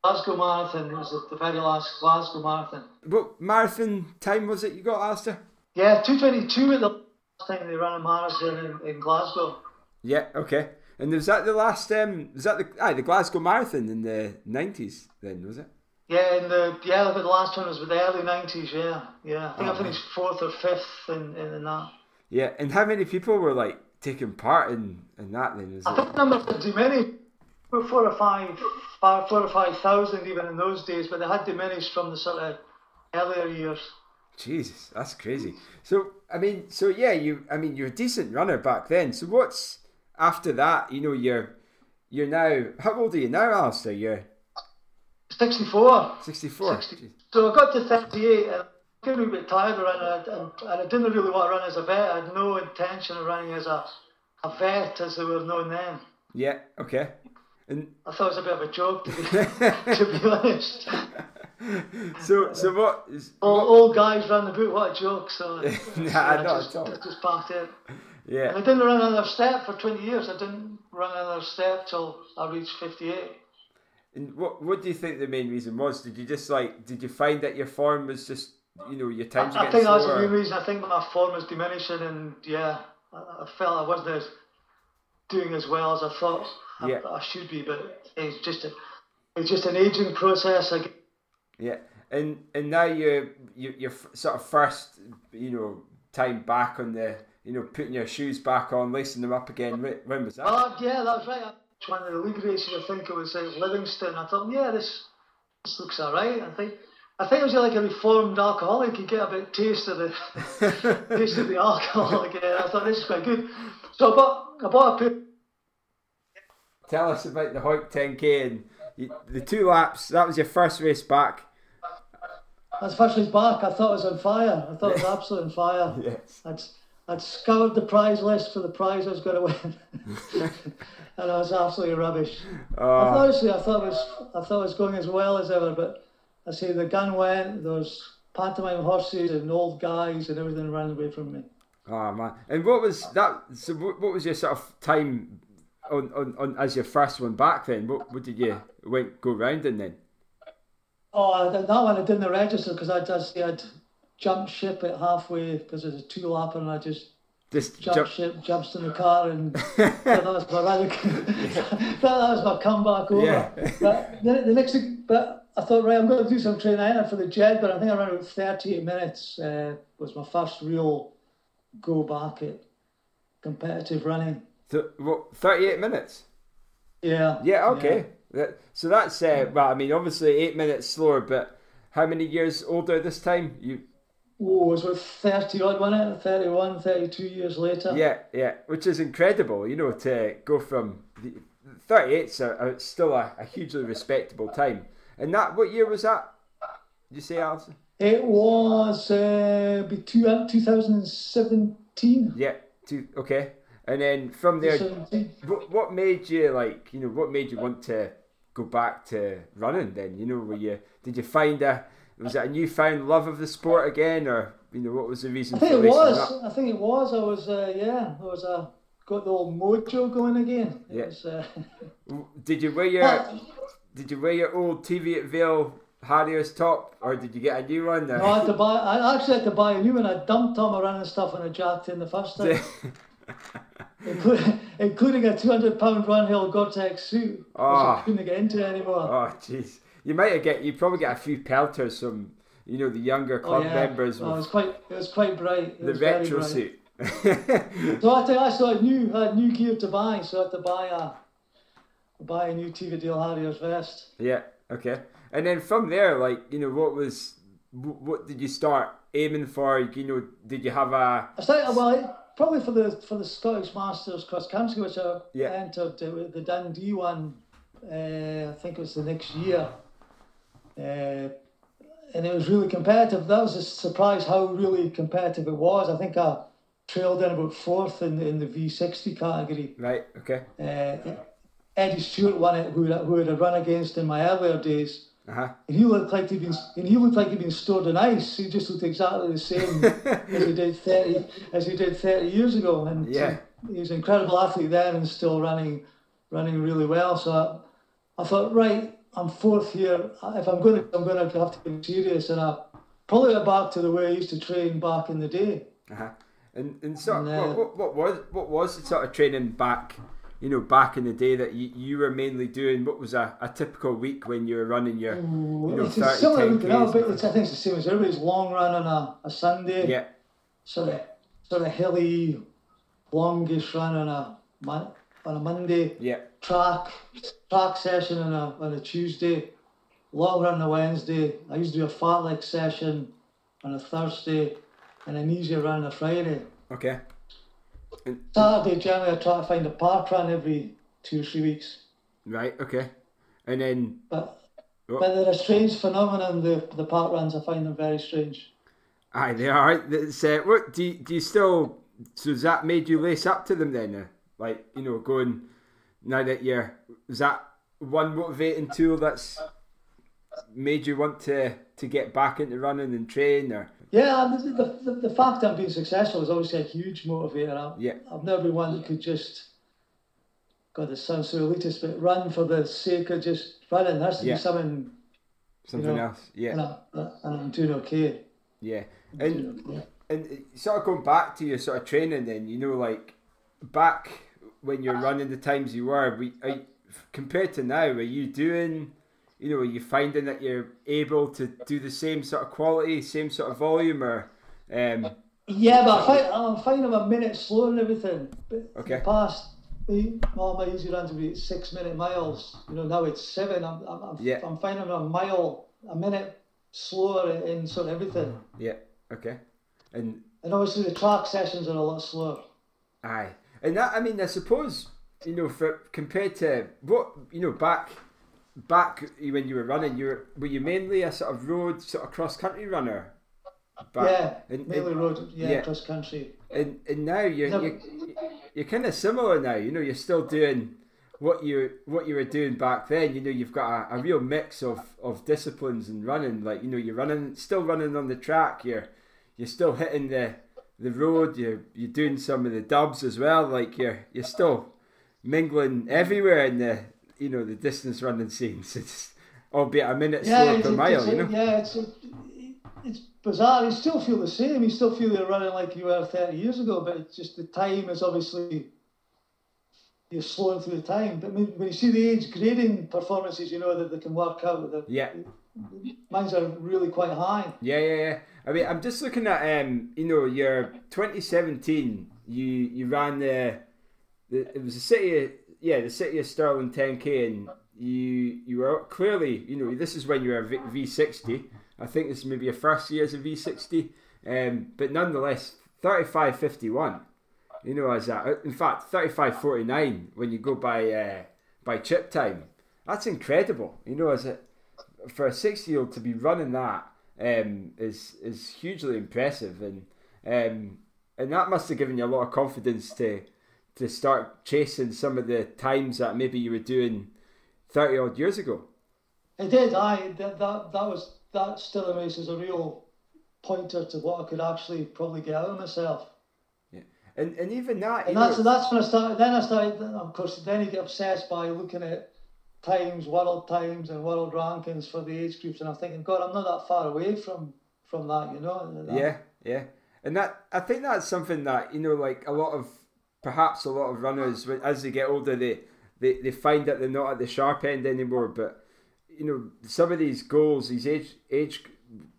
Glasgow marathon. It was the very last Glasgow marathon. What marathon time was it you got, Alistair? Yeah, 222 at the last time they ran a marathon in, in Glasgow. Yeah, okay. And was that the last um was that the aye, the Glasgow Marathon in the nineties then, was it? Yeah, in the yeah, the last one was with the early nineties. Yeah, yeah. I think Oh, I finished fourth or fifth in, in, in that. Yeah. And how many people were like taking part in, in that then? Was I it think the number had diminished. About Four or five, five, four or five thousand even in those days, but they had diminished from the sort of earlier years. Jesus, that's crazy. So I mean, so yeah, you I mean you're a decent runner back then. So what's after that? You know, you're you're now how old are you now, Alistair? You're Sixty-four. sixty four. So I got to thirty-eight and I getting a bit tired of running, and, and I didn't really want to run as a vet. I had no intention of running as a, a vet, as they were known then. Yeah, okay. And I thought it was a bit of a joke, to be, to be honest. so so what is All, old guys run the boot, what a joke. So Nah, yeah, not just, at all. just, just it. Yeah. And I didn't run another step for 20 years. I didn't run another step till I reached 58. And what what do you think the main reason was? Did you just like did you find that your form was just you know your times I getting think that's the slower? main reason. I think my form was diminishing, and yeah, I, I felt I wasn't as doing as well as I thought I, Yeah. I should be. But it's just a, it's just an aging process. I. Yeah, and and now you you your f- sort of first you know time back on the you know putting your shoes back on, lacing them up again. When, was that? Oh, yeah, that's right. I- One of the league races, I think it was at Livingston. I thought, yeah, this this looks alright. I think I think it was like a reformed alcoholic. You get a bit taste of the taste of the alcohol again. I thought this is quite good. So I bought I bought a pair. Tell us about the Hawick 10k and you, the two laps. That was your first race back. That's first was back, I thought it was on fire. I thought it was absolutely on fire. Yes. I'd I'd scoured the prize list for the prize I was going to win, and I was absolutely rubbish. I ah. thought, Oh, honestly, I thought it was I thought it was going as well as ever, but I say the gun went. There was pantomime horses and old guys and everything ran away from me. oh man. And what was that? So what, was your sort of time on, on, on as your first one back then? What what did you went go round in then? Oh, I, that one I didn't register because I just I'd jumped ship at halfway because it was a two lapper and I just Just jumped jump. ship, jumps in the car, and that was my radical. that, that was my comeback over. Yeah. But the, the next thing, but I thought, right, I'm going to do some training. For the jet, but I think I ran about 38 minutes. Uh, was my first real go back at competitive running. So, what, 38 minutes? Yeah. Yeah, okay. That, so that's uh, well. I mean, obviously eight minutes slower, but how many years older this time? You It was about 30 odd, wasn't it? 31, 32 years later. yeah, yeah, which is incredible. You know, to go from the, 38's a, a, still a, a hugely respectable time. And that what year was that? Did you say, Alison? It was uh, be two, 2017. Yeah. Two, okay. And then from there, what, what made you like? You know, what made you want to go back to running? Then you know, were you did you find a was it a newfound love of the sport again, or you know, what was the reason I think for it was. up? I think it was. I was, uh, yeah, I was uh, got the old mojo going again. It Yeah. was, uh, Did you wear your Did you wear your old Teviotdale Harriers top, or did you get a new one? no, I had to buy. I actually had to buy a new one. I dumped all my running stuff and I jacked in the first time, including, including a 200 pound Ron Hill Gore-Tex suit, which Ah. I couldn't get into anymore. oh, jeez. You might get. You probably get a few pelters from you know the younger Oh, club yeah. members Oh, it was quite. It was quite bright. It the retro bright. suit. So I, think I saw a new had new gear to buy, so I had to buy a buy a new Teviotdale Harriers vest. yeah. Okay. And then from there, like you know, what was what did you start aiming for? You know, did you have a I started well probably for the for the Scottish Masters cross country, which I Yeah. entered uh, the Dundee one. Uh, I think it was the next year, uh, and it was really competitive. That was a surprise how really competitive it was. I think I trailed in about fourth in in the V60 category. right? Okay. Uh, Eddie Stewart won it, who, who had run against in my earlier days. Uh huh. And he looked like he'd been and he looked like he'd been stored in ice. He just looked exactly the same as he did thirty as he did thirty years ago. And Yeah. he was an incredible athlete then and still running running really well. So I, I thought, right, I'm fourth here. If I'm gonna I'm gonna have to be serious and I probably went back to the way I used to train back in the day. Uh huh. And and so And, uh, what, what what was what was the sort of training back? You know, back in the day that you, you were mainly doing. What was a, a typical week when you were running your you know it's similar ten route now, but it's, I think it's the same as everybody's long run on a, a Sunday. Yeah. sort of sort of hilly, longish run on a mon- on a Monday, Yeah. track track session on a on a Tuesday, long run on a Wednesday. I used to do a fartlek session on a Thursday, and an easier run on a Friday. Okay. Saturday generally I try to find a park run every two or three weeks. Right. Okay. And then But Oh. but they're a strange phenomenon. The the park runs I find them very strange. aye, they are. It's, uh, what do you, do you still? So has that made you lace up to them then? Like you know, going now that you're is that one motivating tool that's made you want to to get back into running and train or Yeah, the, the, the, the fact that I'm being successful is obviously a huge motivator. I'm, Yeah. I've never been one that could just, God, this sounds so elitist, but run for the sake of just running. There has to Yeah. be something, something know, else? Yeah. and, I, and I'm doing okay. Yeah. And okay. And uh, sort of going back to your sort of training, then you know, like back when you're running the times you were, we are, compared to now, are you doing? You know, are you finding that you're able to do the same sort of quality, same sort of volume, or um, Yeah, but I find, I'm finding I'm a minute slower and everything. But Okay. The past, all my easy runs would be six minute miles. You know, now it's seven. I'm, I'm, I'm, Yeah. I'm finding I'm a mile, a minute slower in, in sort of everything. yeah, okay, and And obviously the track sessions are a lot slower. aye, and that I mean, I suppose you know, for compared to what you know back. Back when you were running, you were were you mainly a sort of road, sort of cross country runner? Back- yeah, and- mainly and- road, yeah, yeah. cross country. and and now you're No. you're, you're kind of similar now. You know, you're still doing what you what you were doing back then. You know, you've got a, a real mix of, of disciplines and running. Like you know, you're running, still running on the track. You're you're still hitting the the road. You're you're doing some of the dubs as well. Like you're you're still mingling everywhere in the you know the distance running scenes. It's albeit a minute Yeah, slower per mile. You know. yeah, it's it's bizarre. You still feel the same. You still feel you're running like you were thirty years ago, but it's just the time is obviously you're slowing through the time. But when when you see the age grading performances, you know that they can work out. That Yeah. mine's are really quite high. Yeah, yeah, yeah. I mean, I'm just looking at um, you know, your 2017. You you ran the, the it was the city, of, yeah, the city of Stirling 10k, and you you were clearly you know this is when you were V sixty. I think this is maybe your first year as a V sixty, um, but nonetheless, thirty five fifty one. You know, as a, in fact, thirty five forty nine when you go by uh, by chip time. That's incredible. You know, as a for a sixty year old to be running that um, is is hugely impressive, and um, and that must have given you a lot of confidence to to start chasing some of the times that maybe you were doing thirty odd years ago. It did. I that that, that was that Stirling race is a real pointer to what I could actually probably get out of myself. Yeah, and and even that. And that's know, that's when I started. Then I started. Of course, then you get obsessed by looking at times, world times, and world rankings for the age groups, and I'm thinking, God, I'm not that far away from from that, you know. That. Yeah, yeah, and that I think that's something that you know, like a lot of perhaps a lot of runners as they get older, they they, they find that they're not at the sharp end anymore. But you know, some of these goals, these age age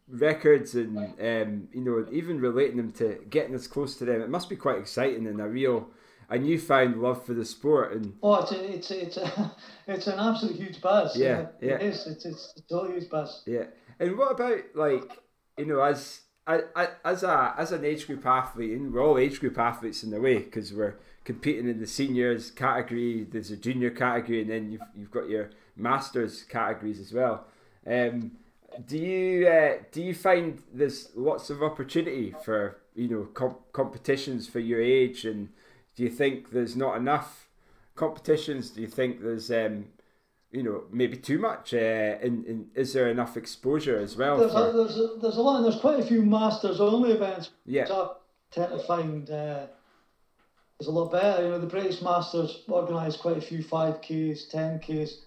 records, and um, you know, even relating them to getting as close to them, it must be quite exciting and a real a newfound love for the sport. And oh, it's a, it's a, it's a, it's an absolute huge buzz. Yeah, yeah, it is. It's it's, it's a huge buzz. Yeah, and what about like you know as I, I, as a as an age group athlete, and we're all age group athletes in a way because we're competing in the seniors category. There's a junior category, and then you've you've got your masters categories as well. Um, do you uh, do you find there's lots of opportunity for you know comp- competitions for your age, and do you think there's not enough competitions? Do you think there's um, you know, maybe too much? Uh, and, and is there enough exposure as well? There's, for... a, there's, a, there's a lot, there's quite a few masters only events. Yeah. I tend to find uh, is a lot better. You know, the British Masters organise quite a few 5Ks, 10Ks.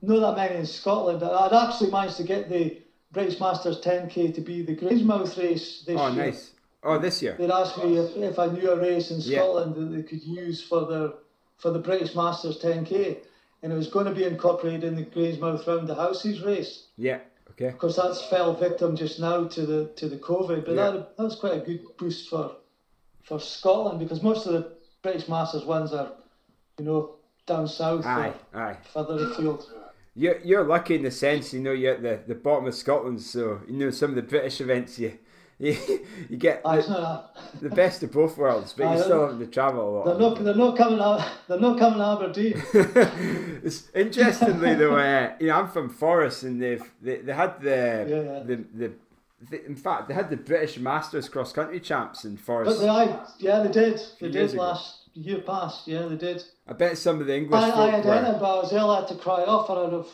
Not that many in Scotland. I'd actually managed to get the British Masters 10K to be the Grangemouth race this oh, year. Oh, nice. Oh, this year. They'd asked me if, if I knew a race in Scotland yeah. that they could use for the for the British Masters 10K and it was going to be incorporated in the Grangemouth Round the Houses race. Yeah. Okay. Of course, that's fell victim just now to the to the COVID, but yeah. that that was quite a good boost for for Scotland because most of the British Masters ones are, you know, down south, aye, aye, further afield. You're, you're lucky in the sense, you know, you're at the, the bottom of Scotland, so you know some of the British events you you, you get the, the, best of both worlds, but you still have to travel a lot. They're not, they're not coming out. They're not coming to Aberdeen. it's interestingly though, uh, you know, I'm from Forres, and they've they, they had the, yeah, yeah. the, the the in fact, they had the British Masters cross country champs in Forres. But they, I, yeah, they did. They did last year past. Yeah, they did. I bet some of the English. I, I had entered, but I was ill. I had to cry off out of.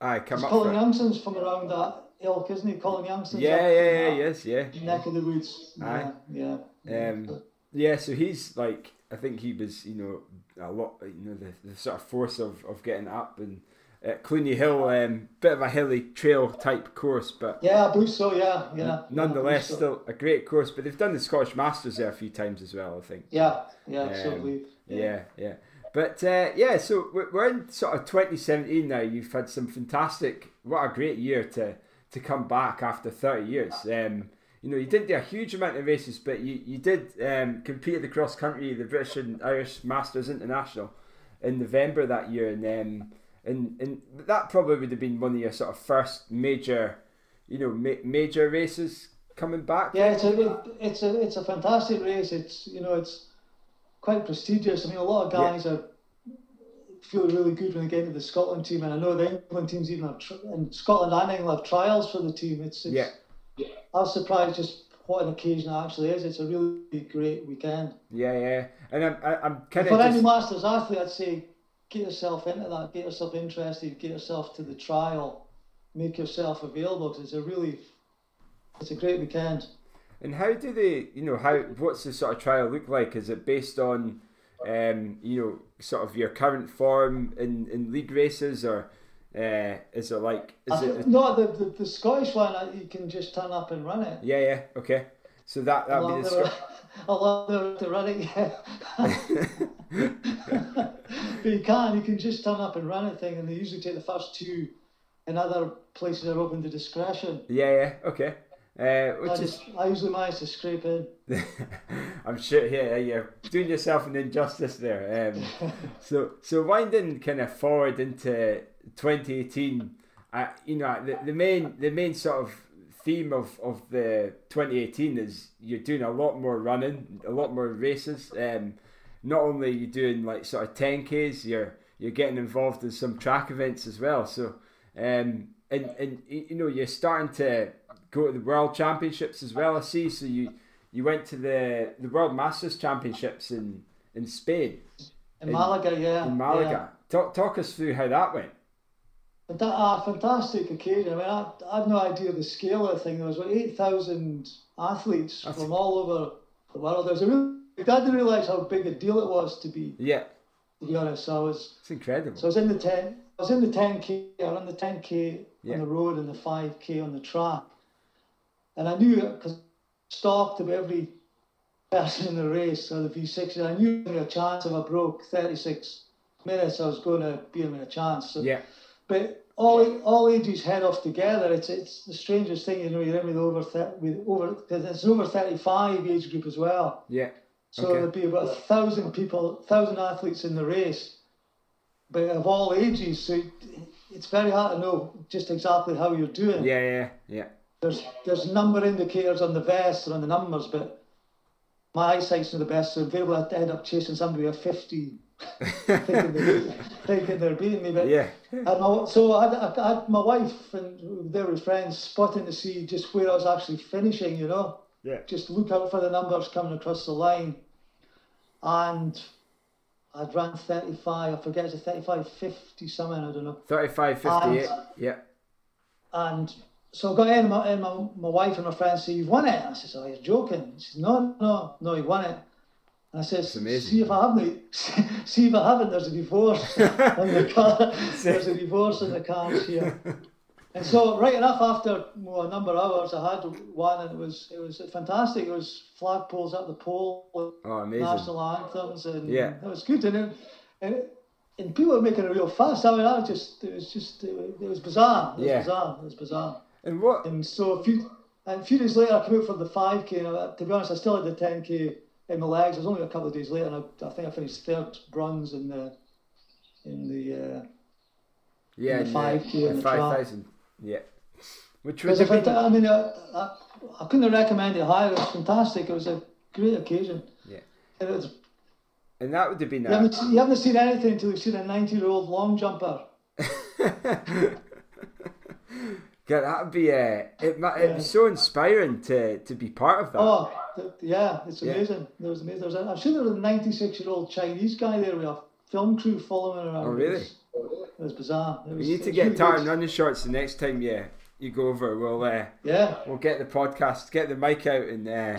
I come up. Colin Youngson's from around that ilk, isn't he? Colin Youngson. Yeah, yeah, yeah, yes, yeah. Neck of the woods. Aye. Yeah. yeah. Um, yeah, so he's like, I think he was, you know, a lot, you know, the, the sort of force of, of getting up and at Cluny Hill, um, bit of a hilly trail type course, but yeah, I believe so. Yeah, yeah. Nonetheless, so. still a great course. But they've done the Scottish Masters there a few times as well. I think. Yeah, yeah, um, absolutely. Yeah, yeah. yeah. But uh, yeah, so we're in sort of 2017 now. You've had some fantastic, what a great year to to come back after 30 years. Um, you know, you didn't do a huge amount of races, but you, you did um, compete at the cross country, the British and Irish Masters International in November that year. And, um, and, and that probably would have been one of your sort of first major, you know, ma- major races coming back. Yeah, it's a, it's a, it's a fantastic race. It's, you know, it's quite prestigious. I mean, a lot of guys yeah. are feel really good when they get into the Scotland team, and I know the England teams even have tri- and Scotland and England have trials for the team. It's, it's yeah. I was surprised just what an occasion it actually is. It's a really great weekend. Yeah, yeah, and I'm I'm kind of for just... any Masters athlete, I'd say get yourself into that, get yourself interested, get yourself to the trial, make yourself available because it's a really it's a great weekend. And how do they, you know, how what's the sort of trial look like? Is it based on um, you know, sort of your current form in, in league races, or uh, is it like is it? No, the, the, the Scottish one uh, you can just turn up and run it. Yeah, yeah, okay. So that that be the Sc- allow them to run it, yeah. but you can, you can just turn up and run a thing, and they usually take the first two, and other places are open to discretion. Yeah, yeah, okay. Uh, which I, is just, I usually manage to scrape in. I'm sure yeah, you're doing yourself an injustice there. Um, so so winding kind of forward into 2018, uh, you know the, the main the main sort of theme of, of the 2018 is you're doing a lot more running, a lot more races. Um, not only are you doing like sort of 10ks, you're you're getting involved in some track events as well. So um, and and you know you're starting to go to the World Championships as well. I see. So you you went to the the World Masters Championships in in Spain. In, in Malaga, yeah. In Malaga. Yeah. Talk talk us through how that went. That, a ah, fantastic occasion. I mean, I, I had no idea the scale of the thing. There was about 8,000 athletes That's from all over the world. There was a really, I didn't realise how big a deal it was to be. Yeah. To be honest, so I was. It's incredible. So I was in the 10. I was in the 10k. I ran the 10k yeah. on the road and the 5k on the track. And I knew it because stalked of every person in the race of the V6. I knew was a chance if I broke 36 minutes, I was going to be in a chance. So, yeah. But all all ages head off together. It's it's the strangest thing, you know. You're in with over 30, with over because it's over 35 age group as well. Yeah. So okay. there'd be about a thousand people, thousand athletes in the race, but of all ages. So it's very hard to know just exactly how you're doing. Yeah, yeah, yeah there's there's number indicators on the vest or on the numbers, but my eyesight's not the best, so invariably I end up chasing somebody at 50, thinking, they're, thinking they're beating me. But yeah. my, so I had, I had my wife and there were friends spotting to see just where I was actually finishing, you know. Yeah. Just look out for the numbers coming across the line. And I'd run 35, I forget, it's a 35, 50 something, I don't know. 35, 58, and, yeah. And so I got in, my, in my, my wife and my friends say, You've won it. I said, Oh, you're joking. She said, No, no, no, you won it. And I said, See if I haven't, see if I haven't, there's a divorce in the car. There's a divorce in the cars here. And so, right enough, after well, a number of hours, I had one, and it was it was fantastic. It was flagpoles at the pole, oh, amazing. national anthems, and yeah. it was good. And it, and it, and people were making a real fuss. I mean, I just it was just it, it was bizarre. It was yeah. bizarre. It was bizarre. And what? And so a few, and a few days later, I came out for the 5K. And I, to be honest, I still had the 10K in my legs. It was only a couple of days later, and I, I think I finished third bronze in the in the uh, yeah in the 5K. The 5,000. Yeah. Which was been... I mean, I, I, I couldn't recommend it higher. It was fantastic. It was a great occasion. Yeah. And, it was, and that would have been. You, haven't, you haven't seen anything until you've seen a 90 year old long jumper. Yeah, that'd be uh, it. It'd be so inspiring to to be part of that. Oh, yeah, it's amazing. Yeah. There was amazing. There was a, I'm sure there was a 96 year old Chinese guy there with a film crew following around. Oh, really? It was, it was bizarre. It was, we need to get tartan running shorts the next time. Yeah, you go over. We'll uh, yeah, we'll get the podcast, get the mic out, and uh,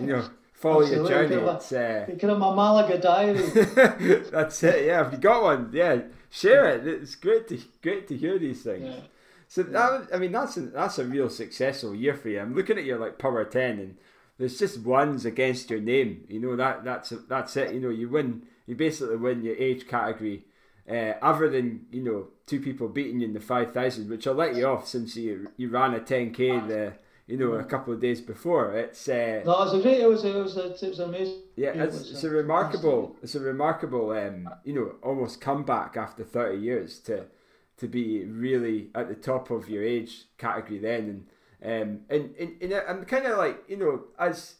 you know. Follow your journey. It's, uh... You can have my Malaga diary. That's it. Yeah, if you got one, yeah, share it. It's great to great to hear these things. Yeah. So that I mean that's a, that's a real successful year for you. I'm looking at your like power ten, and there's just ones against your name. You know that that's that's it. You know you win. You basically win your age category. Uh, other than you know two people beating you in the five thousand, which I'll let you off since you you ran a ten k the you know a couple of days before. It's uh, no, it was a great. It was it was it was amazing. Yeah, it's, it's a remarkable it's a remarkable um you know almost comeback after thirty years to to be really at the top of your age category then. And um and, and, and I'm kind of like you know as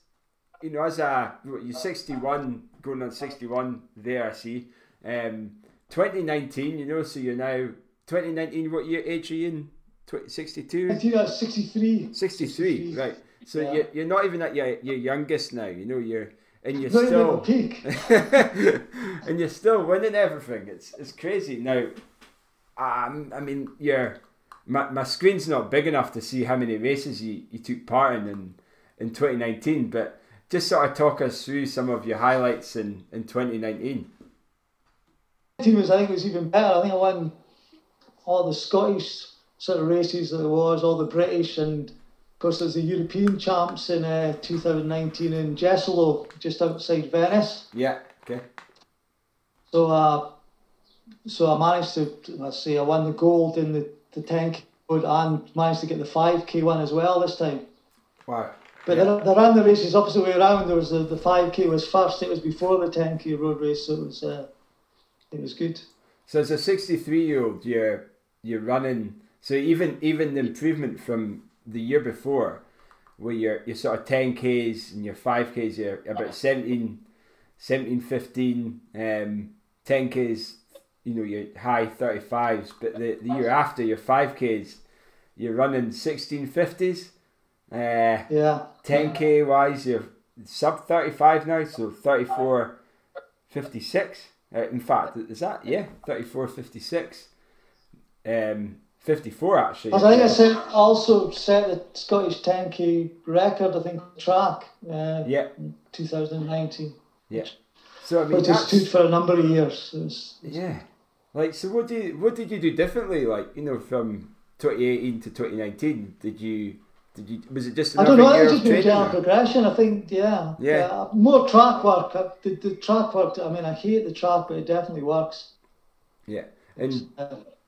you know as a you're 61 going on 61 there I see. Um 2019 you know so you're now 2019 what year age are you in? 62 I think I 63 63 right. So yeah. you're, you're not even at your, your youngest now you know you're and you're not still and you're still winning everything. It's it's crazy. Now um, I mean, yeah, my, my screen's not big enough to see how many races you, you took part in, in in 2019, but just sort of talk us through some of your highlights in, in 2019. Was, I think, it was even better. I think I won all the Scottish sort of races that there was, all the British, and of course there's the European champs in uh, 2019 in Jesolo, just outside Venice. Yeah. Okay. So uh, so I managed to, let's say, I won the gold in the, the 10k and managed to get the 5k one as well this time. Wow. But Yeah. they, they ran the races opposite way around. There was the, the 5k was first. It was before the 10k road race, so it was uh, it was good. So as a 63 year old, you're you're running. So even even the improvement from the year before, where you're you're sort of 10ks and your 5ks, you're about 17, 17 15, um, 10ks, you know, your high 35s. But the, the year after, your 5ks, you're running 1650s. Uh, Yeah. 10k wise, you're sub 35 now, so 34 56. Uh, in fact, is that yeah, 34 56. Um, 54 actually. I think I said also set the Scottish 10k record. I think track. Uh, Yeah, 2019, yeah. So I mean, which has stood for a number of years. It was, yeah. Like, so what do you, what did you do differently? Like, you know, from 2018 to 2019, did you did you was it just I don't know. year I just been general progression. I think, yeah, Yeah. Uh, more track work. Uh, The, the track work. I mean, I hate the track, but it definitely works. Yeah, and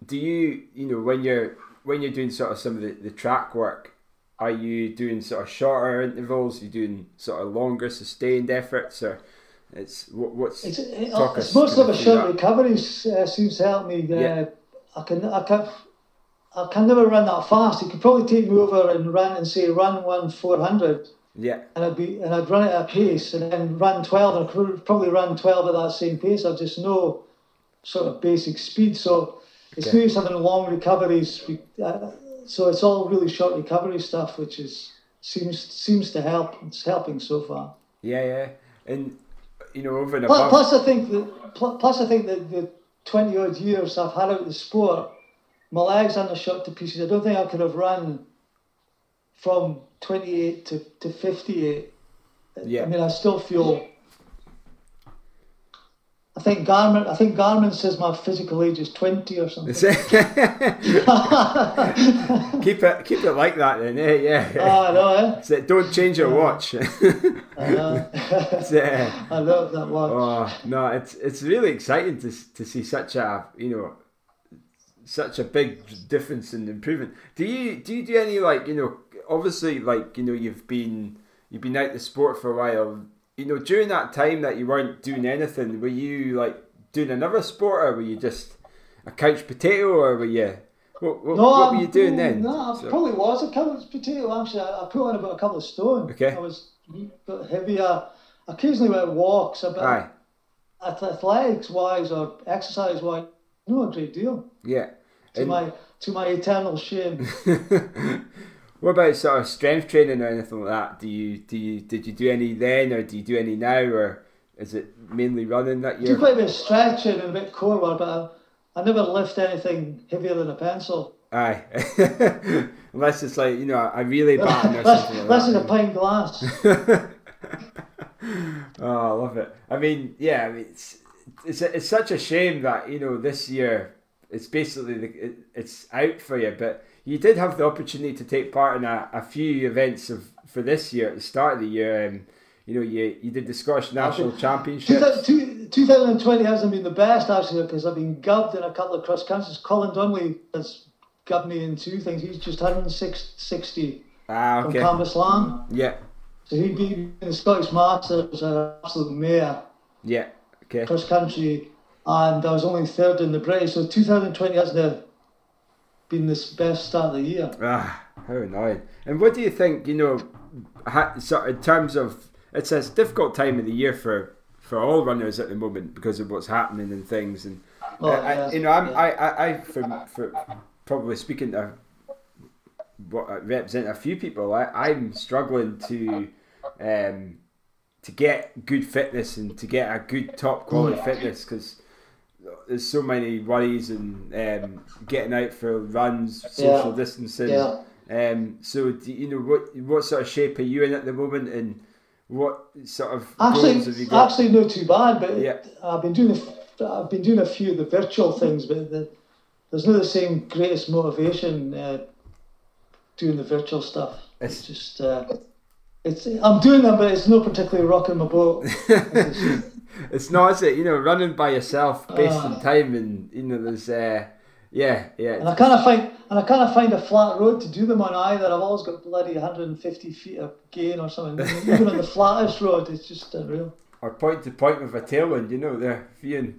do you you know when you're when you're doing sort of some of the, the track work are you doing sort of shorter intervals are you doing sort of longer sustained efforts or it's what, what's It's, it, it's kinda a short that. recoveries uh, seems to help me. Uh, Yeah. I can I can I can never run that fast. You could probably take me over and run and say run one four hundred, yeah and I'd be and I'd run it at a pace, and then run twelve, and I could probably run twelve at that same pace. I've just no sort of basic speed, so it's Okay. having long recoveries. Uh, so it's all really short recovery stuff, which is seems seems to help. It's helping so far. yeah yeah and you know over and Plus, above plus I think that plus I think that the twenty odd years I've had out the sport, my legs aren't shot to pieces. I don't think I could have run from twenty eight to, to fifty eight. Yeah. I mean I still feel I think Garmin I think Garmin says my physical age is twenty or something. keep it keep it like that then eh? yeah oh, I know, eh? So don't change your watch I know. Uh, I love that one. Oh no, it's it's really exciting to to see such a you know such a big difference in improvement. Do you do you do any like you know obviously like you know you've been you've been out the sport for a while. You know during that time that you weren't doing anything, were you like doing another sport or were you just a couch potato or were you what what, No, what were you doing then? No, I So- probably was a couch potato. Actually, I, I put on about a couple of stone. Okay. I was a bit heavier. Occasionally went walks, but Aye, athletics wise or exercise wise, no a great deal. yeah. To And- my to my eternal shame. what about sort of strength training or anything like that? Do you do you did you do any then, or do you do any now, or is it mainly running that year? do quite a bit of stretching and a bit core work, but I, I never lift anything heavier than a pencil. Aye, unless it's like you know a really baton or Less, something like than a pint glass. oh, I love it. I mean, yeah, I mean, it's it's it's such a shame that you know this year it's basically the, it, it's out for you, but you did have the opportunity to take part in a, a few events of for this year at the start of the year. Um, you know, you you did the Scottish National Championships. 2000 2020 hasn't been the best actually because I've been gubbed in a couple of cross countries. Colin Donnelly has gubbed me in two things. He's just 160 Ah, from okay. Cambuslang. Yeah, So he beat me in the Scottish Masters, an absolute mare yeah, okay. cross country, and I was only third in the British. So 2020 hasn't been this best start of the year. Ah, how annoying. And what do you think, you know, of in terms of, it's a difficult time of the year for, for all runners at the moment because of what's happening and things. And, uh, I, yeah, you know, I'm, yeah. I, I, I for, for probably speaking to what I represent a few people, I, I'm struggling to, um, to get good fitness and to get a good top quality Mm. fitness because there's so many worries and um, getting out for runs, social Yeah. distancing. Yeah. Um, so do you know what what sort of shape are you in at the moment, and what sort of Actually, goals have you got? actually not too bad, but Yeah. I've been doing a, I've been doing a few of the virtual things, but the, there's not the same greatest motivation uh, doing the virtual stuff. It's- It's just uh, it's I'm doing them, but it's not particularly rocking my boat. it's not, is it? You know, running by yourself, based on ah. time, and you know, there's uh, Yeah, yeah. And I kind of find and I kind of find a flat road to do them on either. I've always got bloody 150 feet of gain or something. Even on the flattest road, it's just unreal. Or point to point with a tailwind, you know, they're.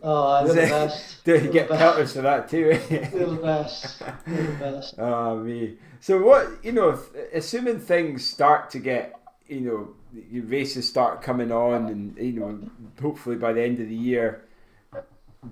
Oh, they're the best. Do you They're get best. pelters for that too? Eh? They're the best. They're the best. Oh me. So what you know, if, assuming things start to get, you know, your races start coming on, and you know, hopefully by the end of the year,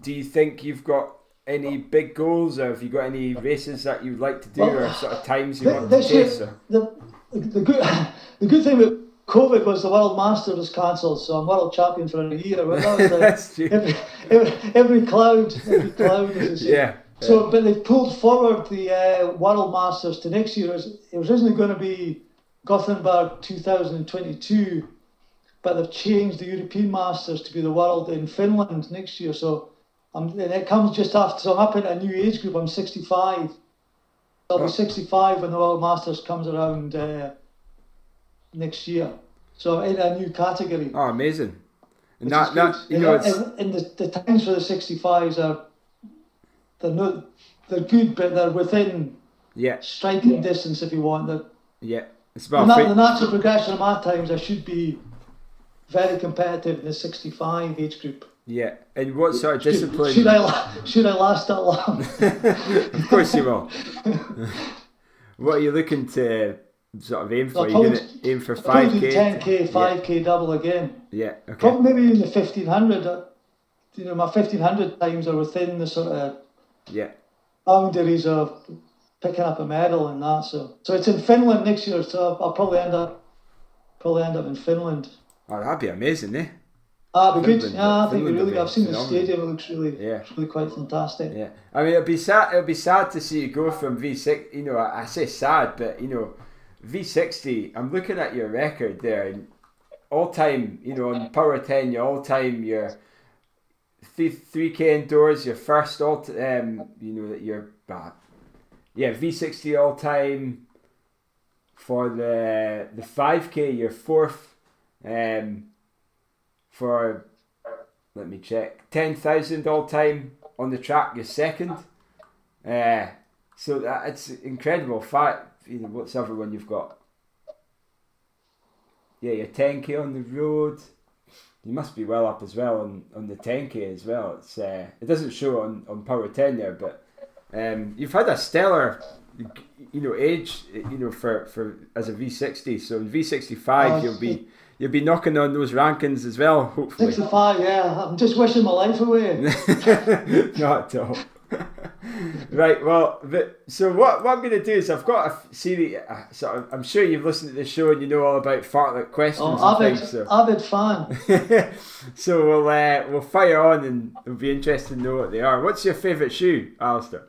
do you think you've got any big goals, or have you got any races that you'd like to do, or sort of times you Th- want to This year, chase? Or? the, the good the good thing with COVID was the World Masters was cancelled, so I'm world champion for a year. Well, that was the, That's true. every, every, every cloud, every cloud. Yeah. So, but they've pulled forward the uh, World Masters to next year. It was, it was originally going to be Gothenburg 2022, but they've changed the European Masters to be the World in Finland next year. So, I'm, and it comes just after. So I'm up in a new age group. I'm 65. I'll be 65 when the World Masters comes around uh, next year. So I'm in a new category. Oh, amazing. And that, that you know, and, it's, and, and the, the times for the 65s are they're not they're good, but they're within yeah, striking distance if you want. The, yeah. It's the, about fit- the natural progression of my times, I should be very competitive in the 65 age group. yeah. And what sort of discipline? Should, I should I last that long? of course you will. what are you looking to sort of aim for? I'll Are you probably- going to aim for I'll probably five k, 10k, 5k double again. Yeah. Okay. Probably maybe even the 1500. uh, You know, my 1500 times are within the sort of Yeah. boundaries of picking up a medal and that. So, so it's in Finland next year. So I'll, I'll probably end up, probably end up in Finland. Oh, that'd be amazing, eh? Ah, be good. Yeah, I think Finland really. I've seen the stadium. It looks really, Yeah. really quite fantastic. Yeah. I mean, it'd be sad. It'd be sad to see you go from V6. You know, I, I say sad, but you know, V60. I'm looking at your record there, and all time. You know, on Power Ten, your all time, your three K indoors, your first all. T- um, you know that you're. Uh, yeah, V60 all time. For the the five K, you're fourth. Um, for let me check. Ten thousand all time on the track. You're second. Uh, so that it's incredible. Fact, you know, what's the other one you've got? Yeah, you're ten k on the road. You must be well up as well on, on the ten k as well. It's uh, it doesn't show on, on Power Ten there, but um, you've had a stellar, you know, age, you know, for, for as a V sixty. So in V sixty five, Oh, you'll be you'll be knocking on those rankings as well. Hopefully. 65. Yeah, I'm just wishing my life away. Not at all. right. Well, but, so what, what I'm going to do is I've got a series. Uh, sort of, I'm sure you've listened to the show and you know all about fartlek questions Oh, avid, things. So, avid fan. so we'll uh, we'll fire on and it'll be interesting to know what they are. What's your favourite shoe, Alistair?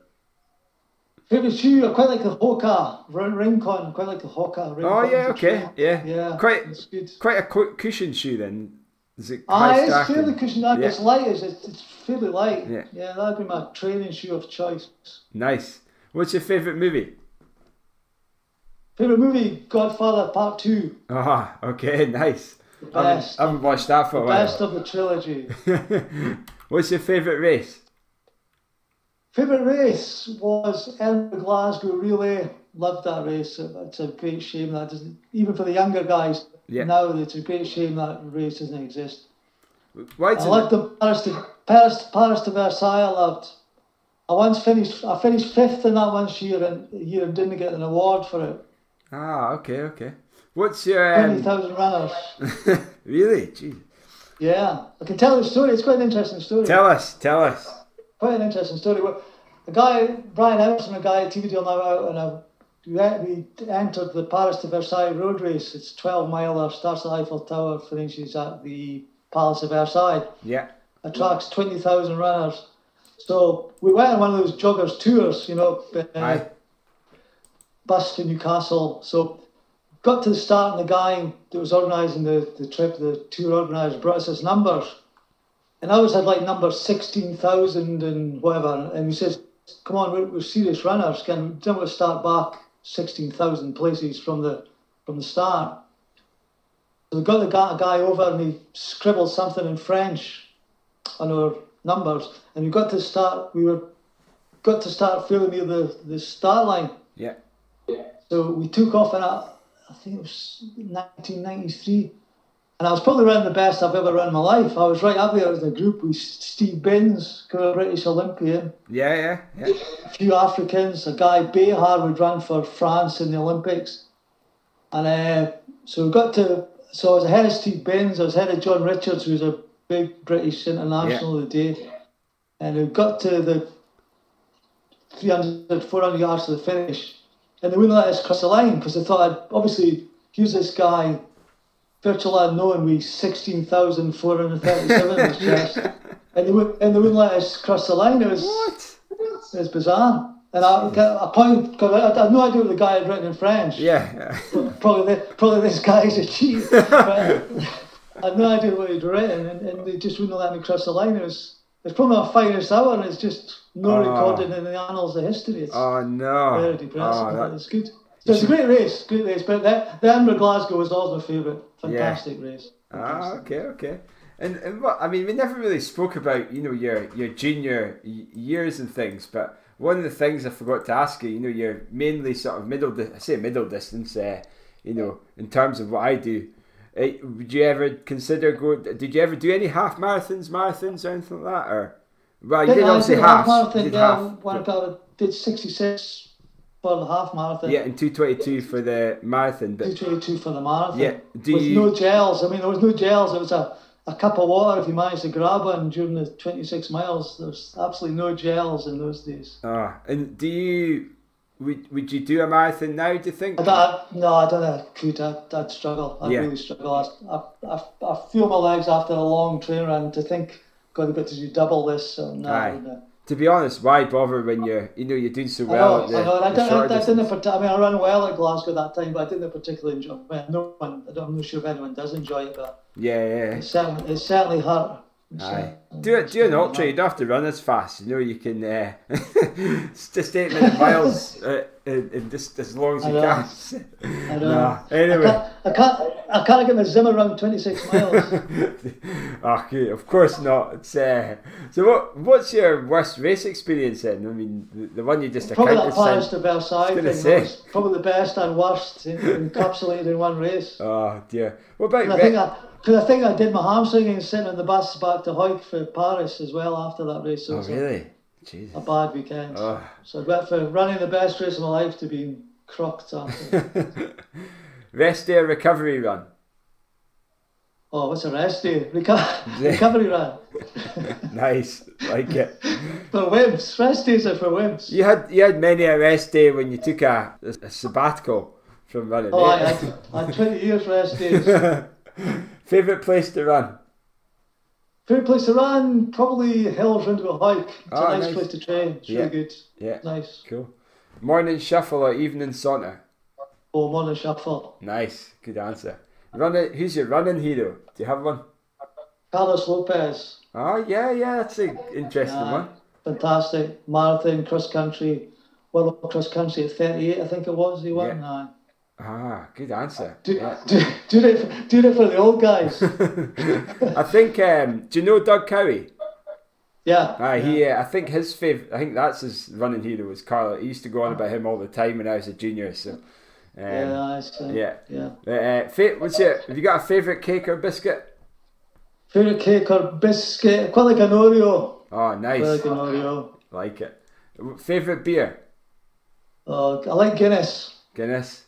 Favorite shoe? I quite like the Hoka Rin- Rincon. I quite like the Hoka. Rincon Oh yeah, okay, yeah, Yeah, Quite it's good. quite a cushion shoe then. Is it Ah, it's fairly cushioned. Yeah. It's light. It's, it's fairly light. Yeah. yeah, that'd be my training shoe of choice. Nice. What's your favourite movie? Favorite movie? Godfather Part Two. Ah, okay, nice. The I haven't, best. I haven't watched that for a while. best of the trilogy. What's your favourite race? Favorite race was Edinburgh Glasgow Relay. Loved that race. It's a great shame that doesn't even for the younger guys Yeah. now. It's a great shame that race doesn't exist. Why I loved the Paris to Paris, Paris to Versailles. I loved. I once finished. I finished fifth in that one year and year and didn't get an award for it. Ah, okay, okay. What's your Twenty um, thousand runners. really? Jeez. Yeah, I can tell the story. It's quite an interesting story. Tell us, tell us. Quite an interesting story. Well, A guy, Brian Emerson, a guy at Teviotdale now out, and uh, we, entered the Paris to Versailles road race. It's 12 miler, starts at Eiffel Tower, finishes at the Palace of Versailles. Yeah. Attracts 20,000 runners. So we went on one of those joggers tours, you know, uh, bus to Newcastle. So got to the start, and the guy that was organising the, the trip, the tour organiser, brought us his numbers. And I was had like number 16,000 and whatever. And he says, Come on, we're, we're serious runners. Can we don't to start back 16,000 places from the from the start? So we got the guy, over and he scribbled something in French on our numbers. And we got to start, we were got to start feeling near the, the start line. Yeah. So we took off in a, I think it was 1993. And I was probably running the best I've ever run in my life. I was right up there with the group with Steve Binns, a British Olympian, Yeah, yeah, yeah. a few Africans, a guy Behar would run for France in the Olympics. And uh, so we got to, so I was ahead of Steve Binns, I was ahead of John Richards, who was a big British international of the day. And we got to the 300, 400 yards to the finish. And they wouldn't let us cross the line because they thought, I'd, obviously, here's this guy, virtual unknown, with 16,437 in his chest. And they, would, and they wouldn't let us cross the line. It was, What? it was bizarre. And I, I pointed, because I, I had no idea what the guy had written in French. Yeah. Probably, the, probably this guy's a cheat. I had no idea what he'd written, and, and they just wouldn't let me cross the line. It was, it's probably my finest hour, and it's just no Oh. recorded in the annals of history. It's Oh no. very depressing, Oh, but it's good. So it's a great race, great race. But the, the Edinburgh Glasgow was always my favourite. Fantastic race. ah, okay, okay. And, and what I mean, we never really spoke about you know your your junior years and things, but one of the things I forgot to ask you, you know, you're mainly sort of middle. Di- I say middle distance. Uh, you know, in terms of what I do, uh, would you ever consider going? Did you ever do any half marathons, marathons, or anything like that? Or well, you Did did obviously did half. marathon, did yeah, half. one about did 66 for the half marathon. Yeah, and two twenty two for the marathon, but 222 for the marathon. Yeah, do with you- no gels. I mean, there was no gels. It was a, a cup of water if you managed to grab one during the 26 miles. There was absolutely no gels in those days. Ah, and do you would would you do a marathon now? Do you think? I don't, no, I don't know. Could I'd, I'd struggle. I'd Yeah. really struggle. I, I, I, I feel my legs after a long train run to think, God, I've got to do double this. So no, Aye. no. To be honest, why bother when you're you know you're doing so I well know, at the, I know. I, don't, I, I didn't. I mean, I ran well at Glasgow that time, but I didn't particularly enjoy. Well, no one. I don't, I'm not sure if anyone does enjoy it, but Yeah, yeah. it certainly, it certainly hurt. Aye. uh, Do it. Do an ultra. You don't have to run as fast. You know you can. Uh, just eight minute miles uh, in, in just as long as you can. I know. Nah. I Anyway. can't, I can't, I can't get my Zimmer around 26 miles. okay, of course not. It's uh, so. What what's your worst race experience then? I mean, the, the one you just probably that Paris to Versailles. Probably the best and worst encapsulated in one race. Oh dear. What about And I think I, cause I think I did my hamstring sitting on the bus back to Hawick for Paris as well after that race. So Oh really? Jesus. a, bad weekend. Oh. So I went from running the best race of my life to being crocked after. Rest day recovery run. oh, what's a rest day? Reco- recovery run. Nice, like it. For wimps. Rest days are for wimps. You had you had many a rest day when you took a, a, sabbatical from running. Oh, I eh? had, I had 20 years rest days. Favorite place to run? Favorite place to run? Probably Hills Round a Hawick. It's Oh, a ah, nice, nice. place to train. It's Yeah. really good. Yeah, Nice. cool. Morning shuffle or evening saunter? Oh, morning shuffle. Nice, good answer. Running. Who's your running hero? Do you have one? Carlos Lopes. Oh yeah, yeah, that's an interesting Aye. one. Fantastic. Marathon, cross country. World cross country at 38, I think it was. He won. Aye. Ah, good answer. Do, Yeah. do, do, it, for- do it for the old guys. I think. Um, do you know Doug Cowie? Yeah. Aye, he. Uh, I think his fav I think that's his running hero was Carlo. He used to go on about him all the time when I was a junior. So. Um, Yeah, it's, uh, yeah. yeah. Uh, uh, fa- what's your? Have you got a favourite cake or biscuit? Favorite cake or biscuit? Quite like an Oreo. Oh, Quite nice. like an Oreo. Like it. Favorite beer? Uh, I like Guinness. Guinness.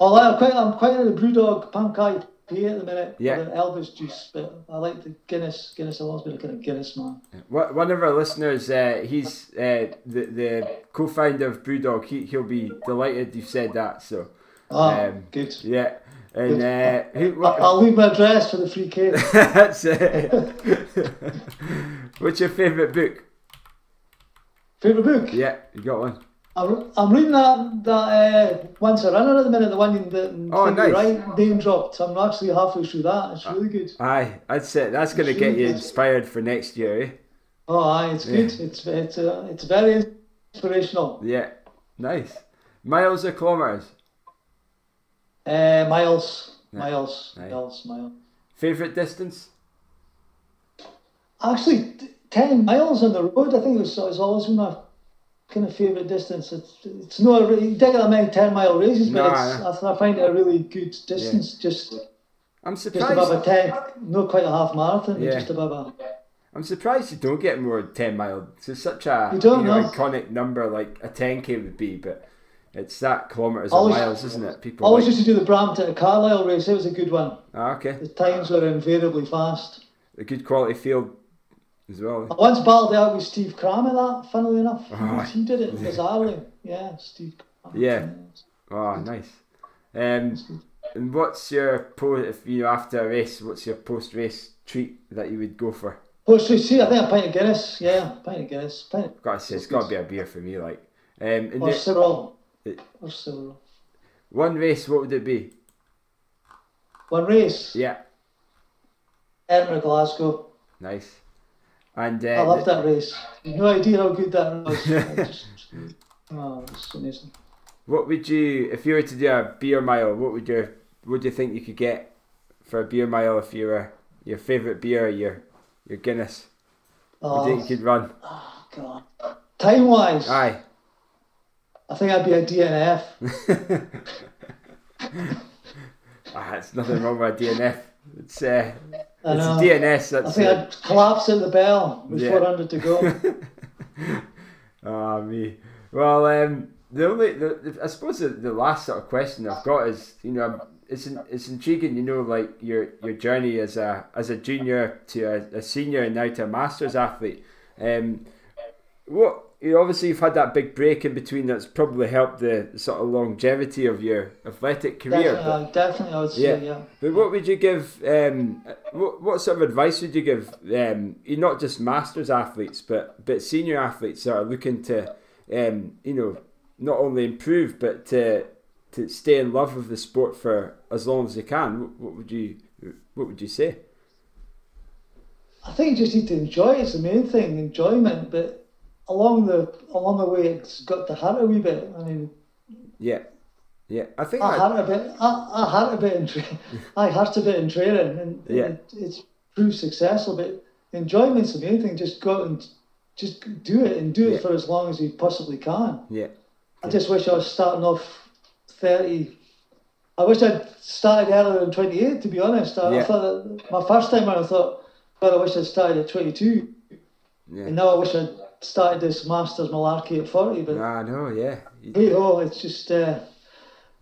Oh, I'm quite, I'm quite into the Brewdog Punk IPA at the minute. Yeah. The Elvis juice, but I like the Guinness. Guinness, I've always been a kind of Guinness man. One one of our listeners, uh, he's uh, the the co-founder of BrewDog. He he'll be delighted you've said that. So Ah, Um, good. yeah, and uh, who, I'll leave my address for the free cake. that's it. What's your favourite book? Favorite book? Yeah, you got one. I'm, I'm reading that that uh, Once a Runner at the minute, the one that Oh, Phoebe nice. Wright name dropped. I'm actually halfway through that. It's really good. Aye, that's it. That's going to get you inspired for next year, eh? Oh, aye, it's Yeah. good. It's it's uh, it's very inspirational. Yeah, nice. Miles or kilometres? Uh, miles, miles, miles, miles. Favourite distance? Actually, t- ten miles on the road. I think it was, it's always been my kind of favourite distance. It's it's not a, you don't many ten mile races, but No, it's, I, I find it a really good distance. Just I'm just above a ten, not quite a half marathon, Yeah. just above a. I'm surprised you don't get more ten mile. It's such a You don't know, iconic number like a 10k would be, but it's that kilometers Always- or miles, isn't it? People. Always like, used to do the Brampton to Carlisle race. It was a good one. Ah, okay, The times were invariably fast. a good quality field as well. I once battled out with Steve Cram at that, funnily enough. Oh, he did it bizarrely. Yeah, Steve Cram. Yeah. Oh, nice. Um, and what's your po if you know after a race? What's your post race treat that you would go for? Post race see, I think a pint of Guinness. Yeah, pint of Guinness. Pint of, Gotta say, it's got to be a beer for me. Like, um, or the- several. it- Or several. one race, what would it be? One race. Yeah, Edinburgh, Glasgow. nice. And uh, I love that race. No idea how good that was. Just, oh, it's amazing. What would you, if you were to do a beer mile? What would your, what do you think you could get for a beer mile if you were your favourite beer, your your Guinness? What do you Oh, think you could run? Oh God. Time wise, Aye. I think I'd be a DNF. ah, it's nothing wrong with a DNF. It's uh, It's. DNS. I think uh, I'd collapse at the bell with Yeah. 400 to go. Ah, me. Well, um, the only, the, the, I suppose the, the last sort of question I've got is, you know, it's in, it's intriguing, you know, like your your journey as a as a junior to a, a senior and now to a masters athlete. Um, what you obviously you've had that big break in between that's probably helped the sort of longevity of your athletic career. definitely, but- uh, definitely, I would say, Yeah. yeah. But what would you give? Um, what what sort of advice would you give? Um, you're not just masters athletes, but but senior athletes that are looking to, um, you know, not only improve but to to stay in love with the sport for as long as they can. What, what would you What would you say? I think you just need to enjoy. It's the main thing, enjoyment. But along the along the way, it's got to hurt a wee bit. I mean, Yeah, yeah. I think I hurt a bit. I, I hurt a bit in tra- I hurt a bit in training, and Yeah. it, it's proved successful. But enjoyment's the main thing. Just go out and just do it, and do Yeah. it for as long as you possibly can. yeah, I just wish I was starting off thirty. I wish I'd started earlier than twenty eight. To be honest, I, Yeah. I thought that my first time I thought, God, I wish I'd started at twenty two. yeah. And now I wish I'd started this masters malarkey at forty. But Ah, no, yeah, hey oh, it's just uh,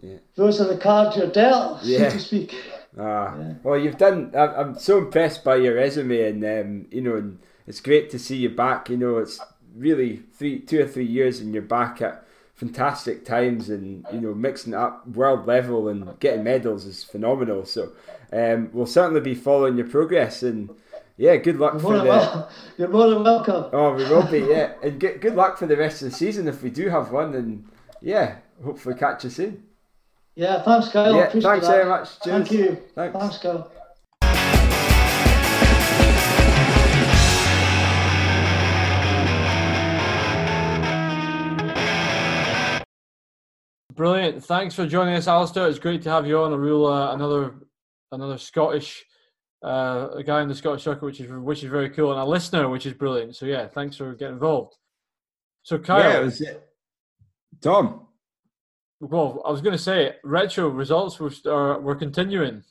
Yeah. those are the cards you're dealt, Yeah. so to speak. Ah, Yeah. well, you've done. I'm, I'm so impressed by your resume, and um, you know, and it's great to see you back. You know, it's really three, two or three years, and you're back at fantastic times, and you know, mixing up world level and getting medals is phenomenal. So, um, we'll certainly be following your progress, and yeah, good luck You're for more, than the. wel- you're more than welcome. Oh, we will be, yeah, and good good luck for the rest of the season if we do have one, and yeah, hopefully catch you soon. Yeah, thanks, Kyle. Yeah, Appreciate thanks that. very much. Cheers. Thank you. Thanks. Thanks, Kyle. Brilliant. Thanks for joining us, Alistair. It's great to have you on. A real uh, another another Scottish uh, a guy in the Scottish Soccer, which is which is very cool, and a listener, which is brilliant. So yeah, thanks for getting involved. So Kyle, Yeah, it was it. Tom. well, I was going to say retro results were are, were continuing.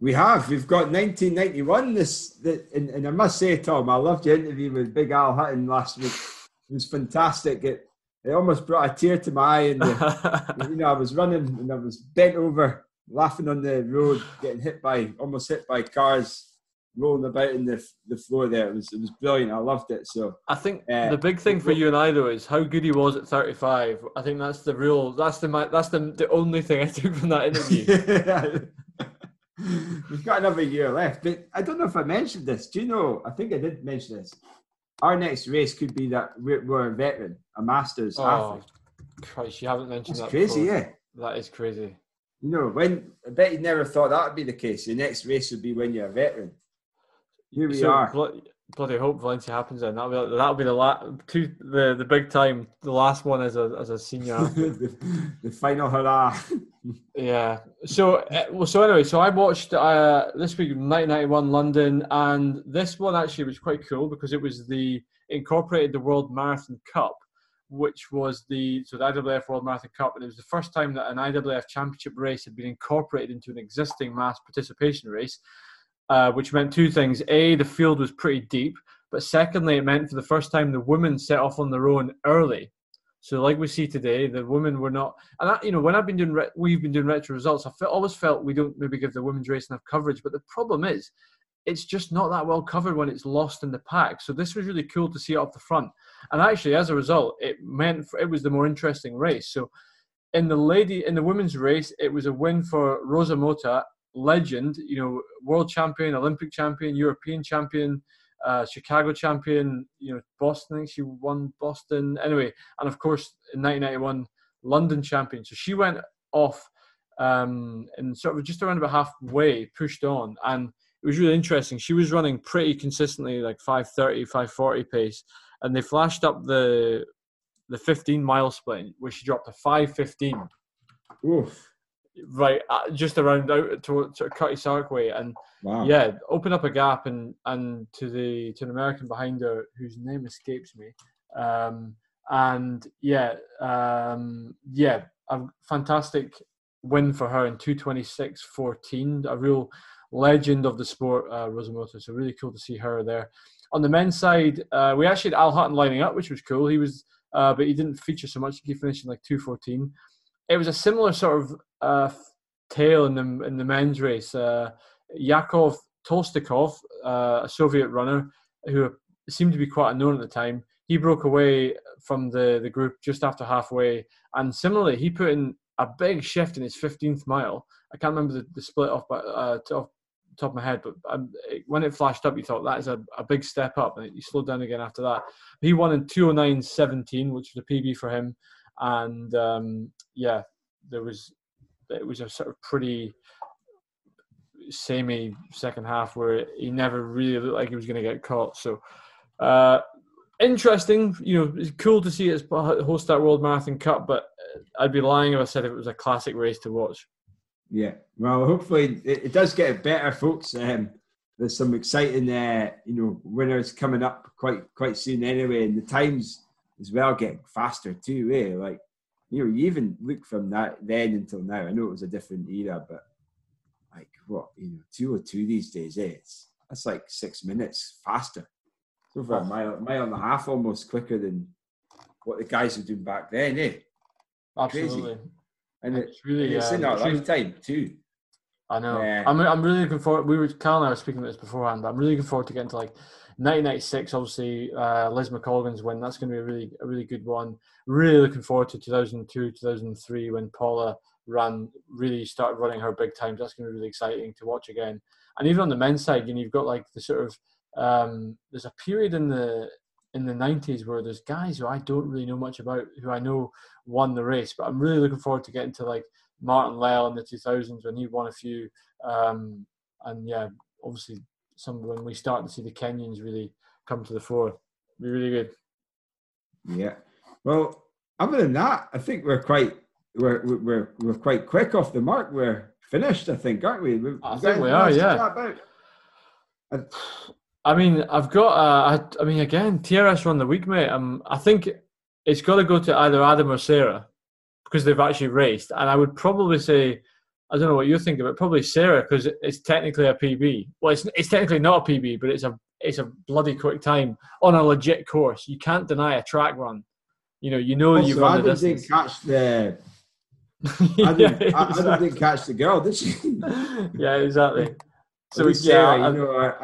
We have. We've got 1991. This, the, and, and I must say, Tom, I loved your interview with Big Al Hutton last week. It was fantastic. It, it almost brought a tear to my eye. And the, you know, I was running and I was bent over, laughing on the road, getting hit by, almost hit by cars, rolling about in the the floor there. It was it was brilliant. I loved it. So I think Uh, the big thing for you and I though is how good he was at 35. I think that's the real that's the that's the the only thing I took from that interview. We've got another year left, but I don't know if I mentioned this. Do you know? I think I did mention this. Our next race could be that we're, we're a veteran, a Masters oh, athlete. Christ, you haven't mentioned That's that. crazy, before. yeah. That is crazy. You know, when I bet you never thought that would be the case. Your next race would be when you're a veteran. Here we so are. blo- bloody hope Valencia happens and That'll be that'll be the la- two the the big time. The last one as a as a senior. the, the final hurrah. Yeah. So, uh, well, so anyway, so I watched uh, this week 1991 London, and this one actually was quite cool because it was the incorporated the World Marathon Cup, which was the so the IAAF World Marathon Cup, and it was the first time that an IAAF Championship race had been incorporated into an existing mass participation race, uh, which meant two things: a, the field was pretty deep, but secondly, it meant for the first time the women set off on their own early. So, like we see today, the women were not, and I, you know, when I've been doing, re- we've been doing retro results. I felt, always felt we don't maybe give the women's race enough coverage. But the problem is, it's just not that well covered when it's lost in the pack. So this was really cool to see it off the front. And actually, as a result, it meant it was the more interesting race. So in the lady in the women's race, it was a win for Rosa Mota, legend, you know, world champion, Olympic champion, European champion, uh, Chicago champion, you know, Boston. I think she won Boston anyway, and of course in 1991 London champion. So she went off um, and sort of just around about halfway, pushed on, and it was really interesting. She was running pretty consistently, like 530, 540 pace, and they flashed up the the 15 mile split, where she dropped to 515. Oof. Right, uh, just around out to, to Cutty Sarkway, and Wow. yeah, open up a gap and and to the to an American behind her whose name escapes me. Um, and yeah, um, yeah, a fantastic win for her in 226.14. A real legend of the sport, uh, Rosa Mota. So really cool to see her there. On the men's side, uh, we actually had Al Hutton lining up, which was cool. He was, uh, but he didn't feature so much. He finished in like 214. It was a similar sort of uh, tale in the in the men's race. Uh, Yakov Tolstikov, uh, a Soviet runner who seemed to be quite unknown at the time, he broke away from the, the group just after halfway. And similarly, he put in a big shift in his 15th mile. I can't remember the, the split off, but uh, off top of my head, but um, when it flashed up, you thought that is a, a big step up, and he slowed down again after that. He won in 209.17, which was a PB for him. And um, yeah, there was it was a sort of pretty samey second half where he never really looked like he was going to get caught. So uh, interesting, you know, it's cool to see it host that World Marathon Cup, but I'd be lying if I said it was a classic race to watch. Yeah. Well, hopefully it, it does get better, folks. Um, there's some exciting, uh, you know, winners coming up quite quite soon anyway, and the times as well getting faster too. Eh? Like, you know, you even look from that then until now. I know it was a different era, but like what you know, two or two these days, eh? It's that's like six minutes faster. So far, a mile, mile and a half almost quicker than what the guys were doing back then, eh? Absolutely. And it, It's really, it's in um, our it's really- too. I know. Yeah. I'm, I'm really looking forward. We were Cal and I were speaking about this beforehand, but I'm really looking forward to getting to like 1996. Obviously, uh, Liz McColgan's win. That's going to be a really a really good one. Really looking forward to 2002, 2003 when Paula ran really started running her big times. That's going to be really exciting to watch again. And even on the men's side, you know, you've got like the sort of um, there's a period in the in the 90s where there's guys who I don't really know much about who I know won the race, but I'm really looking forward to getting to like Martin Lel in the 2000s when he won a few. Um, and yeah, obviously, some when we start to see the Kenyans really come to the fore, be really good. Yeah. Well, other than that, I think we're quite we're we're we're quite quick off the mark. We're finished, I think, aren't we? We've I think we are, yeah. I mean, I've got. Uh, I, I mean, again, TRS run the week, mate. Um, I think it's got to go to either Adam or Sarah because they've actually raced, and I would probably say, I don't know what you think of it. Probably Sarah because it's technically a PB. Well, it's it's technically not a PB, but it's a it's a bloody quick time on a legit course. You can't deny a track run. You know, you know you've Also, run the Adam didn't distance. catch the. yeah, Adam, Adam exactly. didn't catch the girl, did she? yeah, exactly. So So yeah, Sarah, you I- know, uh,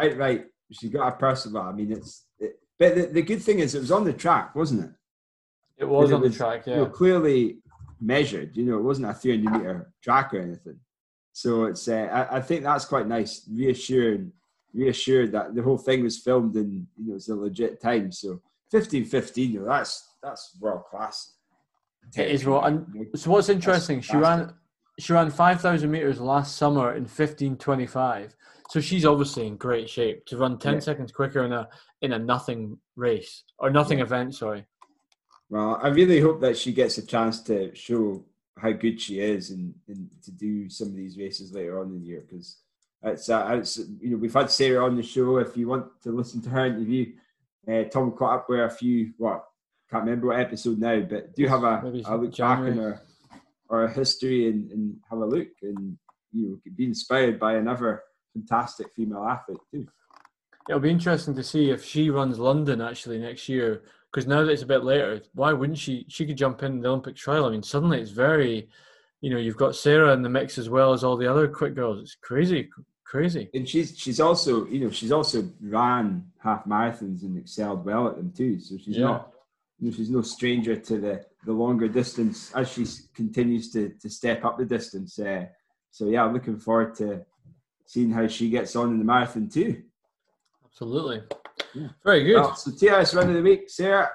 outright, she got a person. But I mean, it's. It, but the, the good thing is, it was on the track, wasn't it? it was it on the was, track. you Yeah. know, clearly measured. You know, it wasn't a 300 meter track or anything. So it's. Uh, I, I think that's quite nice, reassuring, reassured that the whole thing was filmed in you know it's a legit time. So 15, 15, you know, that's that's world class. It is well, and So what's interesting, she fantastic. ran she ran five thousand meters last summer in fifteen twenty five. So she's obviously in great shape to run ten Yeah. seconds quicker in a in a nothing race or nothing Yeah. event. Sorry. Well, I really hope that she gets a chance to show how good she is and, and to do some of these races later on in the year because it's, uh, it's you know we've had Sarah on the show. If you want to listen to her interview, uh, Tom caught up with a few what can't remember what episode now, but do have a, a look January. back on our our history and, and have a look and you know be inspired by another fantastic female athlete too. It'll be interesting to see if she runs London actually next year. Because now that it's a bit later, why wouldn't she? She could jump in the Olympic trial. I mean, suddenly it's very, you know, you've got Sarah in the mix as well as all the other quick girls. It's crazy, crazy. And she's she's also you know she's also ran half marathons and excelled well at them too. So she's Yeah. not you know, she's no stranger to the the longer distance as she continues to to step up the distance. Uh, so yeah, I'm looking forward to seeing how she gets on in the marathon too. Absolutely. Yeah. Very good. Well, so TRS run of the week, Sarah.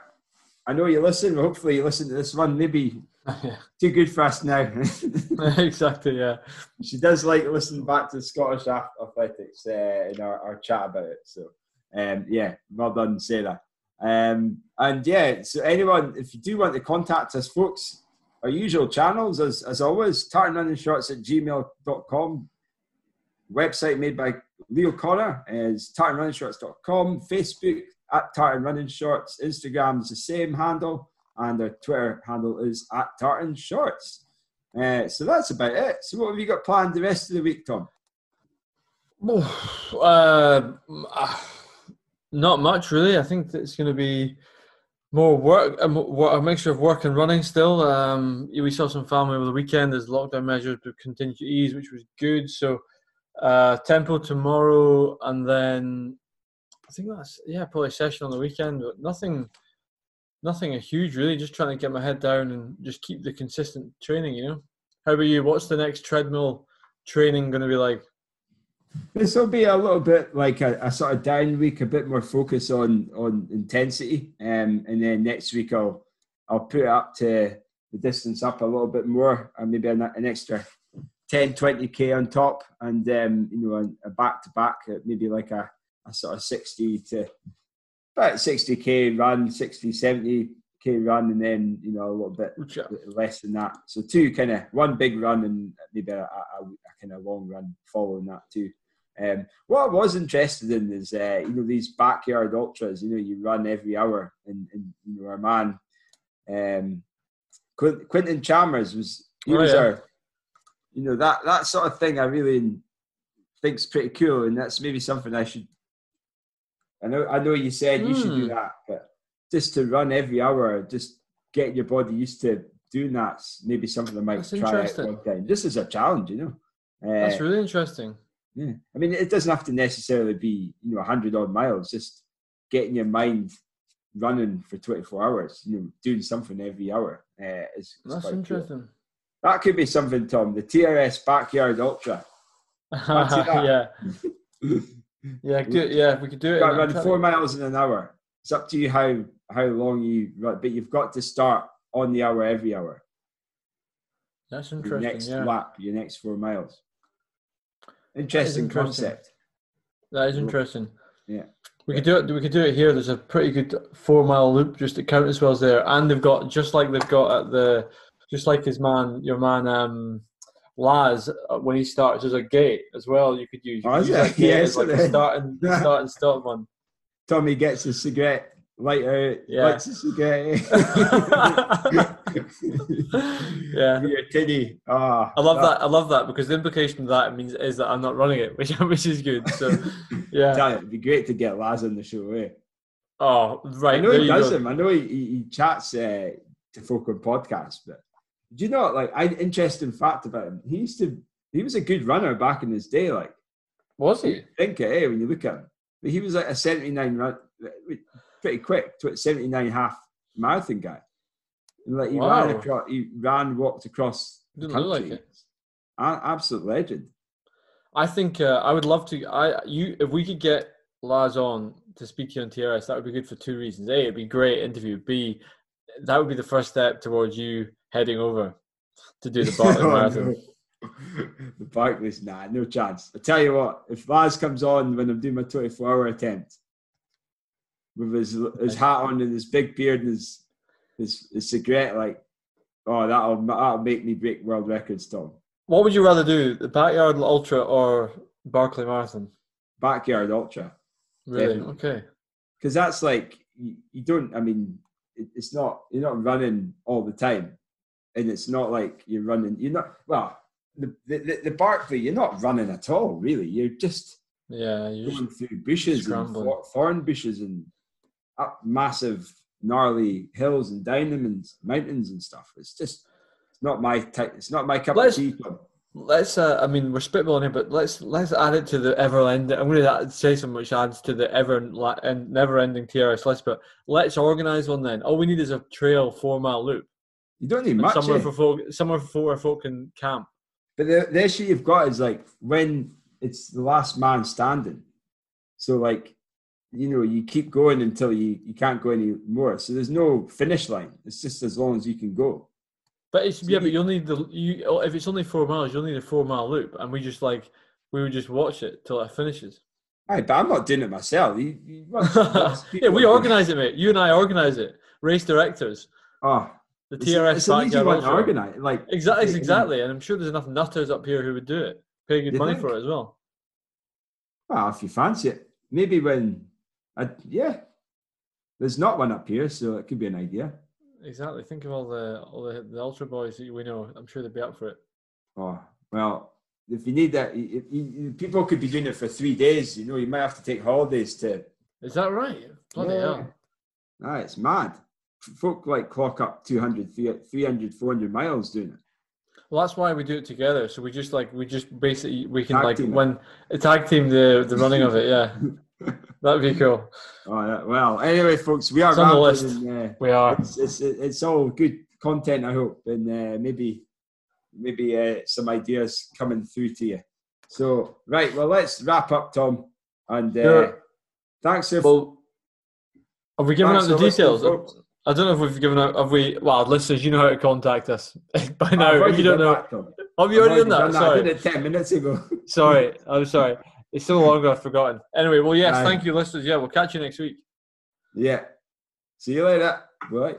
I know you listen. Hopefully, you listen to this one. Maybe yeah, too good for us now. exactly. Yeah. she does like listening back to Scottish Athletics uh, in our, our chat about it. So, um, yeah, well done, Sarah. Um, and yeah, so anyone, if you do want to contact us, folks, our usual channels, as, as always, tartanrunningshorts at gmail.com. Website made by Leo Connor is tartanrunningshorts.com. Facebook at Tartan Running Shorts. Instagram is the same handle. And our Twitter handle is at Tartan Shorts. Uh, so that's about it. So what have you got planned the rest of the week, Tom? Uh, not much really. I think it's going to be more work, a, mixture of work and running still. Um, we saw some family over the weekend as lockdown measures would continue to ease, which was good. So, uh, tempo tomorrow, and then I think that's yeah, probably a session on the weekend, but nothing, nothing a huge really. Just trying to get my head down and just keep the consistent training. You know, how about you? What's the next treadmill training going to be like? This will be a little bit like a, a sort of down week, a bit more focus on on intensity, um, and then next week I'll I'll put it up to the distance up a little bit more, and maybe an, an extra 10, 20 k on top, and um, you know a, back to back, maybe like a, a sort of sixty to about sixty k run, 60, 70 k run, and then you know a little bit uh, less than that. So two kind of one big run and maybe a, a, a kind of long run following that too. Um, what I was interested in is uh, you know these backyard ultras. You know you run every hour, and, and you know our man um, Quin- Quentin Chalmers was he Oh, was yeah. our you know that that sort of thing. I really think's pretty cool, and that's maybe something I should. I know I know you said you should do Hmm. that, but just to run every hour, just get your body used to doing that's maybe something I might That's try out one time. Just as a challenge, you know. Uh, That's really interesting. Yeah. I mean, it doesn't have to necessarily be, you know, 100 odd miles, just getting your mind running for 24 hours, you know, doing something every hour uh, is, is That's quite cool. interesting. That could be something, Tom, the TRS Backyard Ultra. Yeah, yeah, good. Yeah, we could do it. Run four miles in an hour. It's up to you how, how long you run, but you've got to start on the hour every hour. That's interesting. Your next Yeah, lap, your next four miles. Interesting, interesting. concept. that is interesting. Yeah. We could do it. We could do it here. There's a pretty good four mile loop just at Countesswells there, and they've got just like they've got at the, just like his man, your man, um, Laz, uh, when he starts, there's a gate as well. You could use. You Oh, could use that Yeah, as like a start and start and stop one. Tommy gets a cigarette, light out, Yeah. lights a cigarette. Yeah. Your titty. Ah, I love that. I love that because the implication of that means is that I'm not running it, which which is good. So, yeah. You, it'd be great to get Laz on the show. Eh? Oh, right. I know he does go. them. I know he, he, he chats uh, to folk on podcasts, but do you know, like, I interesting fact about him? He used to, he was a good runner back in his day. Like, Was he? think it, eh, when you look at him. But he was like a 79 run, pretty quick, tw- 79 half marathon guy. And like he ran Wow. across, he ran, walked across the Didn't look country. like it. Absolute legend. I think uh, I would love to. I you if we could get Laz on to speak to you on TRS, that would be good for two reasons. A, it'd be a great interview. B, that would be the first step towards you heading over to do the Barkley Oh, Marathon. no. the Barkleys, nah, no chance. I tell you what, if Laz comes on when I'm doing my 24 hour attempt with his his hat on and his big beard and his his, his cigarette, like, oh, that'll that'll make me break world records, Tom. What would you rather do, the Backyard Ultra or Barkley Marathon? Backyard ultra, Really? Definitely. Okay. because that's like you, you don't. I mean, it, it's not you're not running all the time, and it's not like you're running. You're not well. The the, the, Barkley, you're not running at all, really. You're just Yeah, you going just, through bushes and scrambling. thorn bushes and up massive gnarly hills and down them and mountains and stuff. It's just it's not my type. It's not my cup Let's- of tea. Let's. Uh, I mean, we're spitballing here, but let's let's add it to the ever ending. I'm going to say something which adds to the ever and never ending TRS list. But let's organise one then. All we need is a trail four mile loop You don't need much. somewhere eh? for folk, somewhere for where folk can camp. But the, the issue you've got is like when it's the last man standing. So like, you know, you keep going until you, you can't go any more. So there's no finish line. It's just as long as you can go. But it's So yeah, you- but you'll need the you oh, if it's only four miles, you'll need a four mile loop, and we just like we would just watch it till it finishes. Aye, but I'm not doing it myself. You, you, yeah, we organise it, mate. You and I organise it. Race directors, Oh, the TRS it's easy one to organize. Like Exactly, know, exactly, and I'm sure there's enough nutters up here who would do it, pay good money think? for it as well. Well, if you fancy it, maybe when, I, yeah, there's not one up here, so it could be an idea. Exactly. Think of all the all the, the ultra boys that we know. I'm sure they'd be up for it. Oh well, if you need that, you, you, people could be doing it for three days. You know, you might have to take holidays to. Is that right? Bloody hell. Ah, it's mad. Folk like clock up 200, 300, 400 miles doing it. Well, that's why we do it together. So we just like we just basically we can Tag like a tag team the the running of it. Yeah, that'd be cool. Oh, yeah. well, anyway, folks, we are It's on the list. and, uh, We are. it's, it's it's all good content, I hope, and uh, maybe maybe uh, some ideas coming through to you. So, right, well, let's wrap up, Tom, and uh, Sure. thanks for Well, have we given out the listening, details? I don't know if we've given out. Have we? Well, listeners, you know how to contact us by now. If you don't know, that, Tom. have you I've already done that? I Sorry. did it ten minutes ago. Sorry, I'm sorry. It's so long ago I've forgotten. Anyway, well, yes, thank you, listeners. Yeah, we'll catch you next week. yeah. See you later. Bye.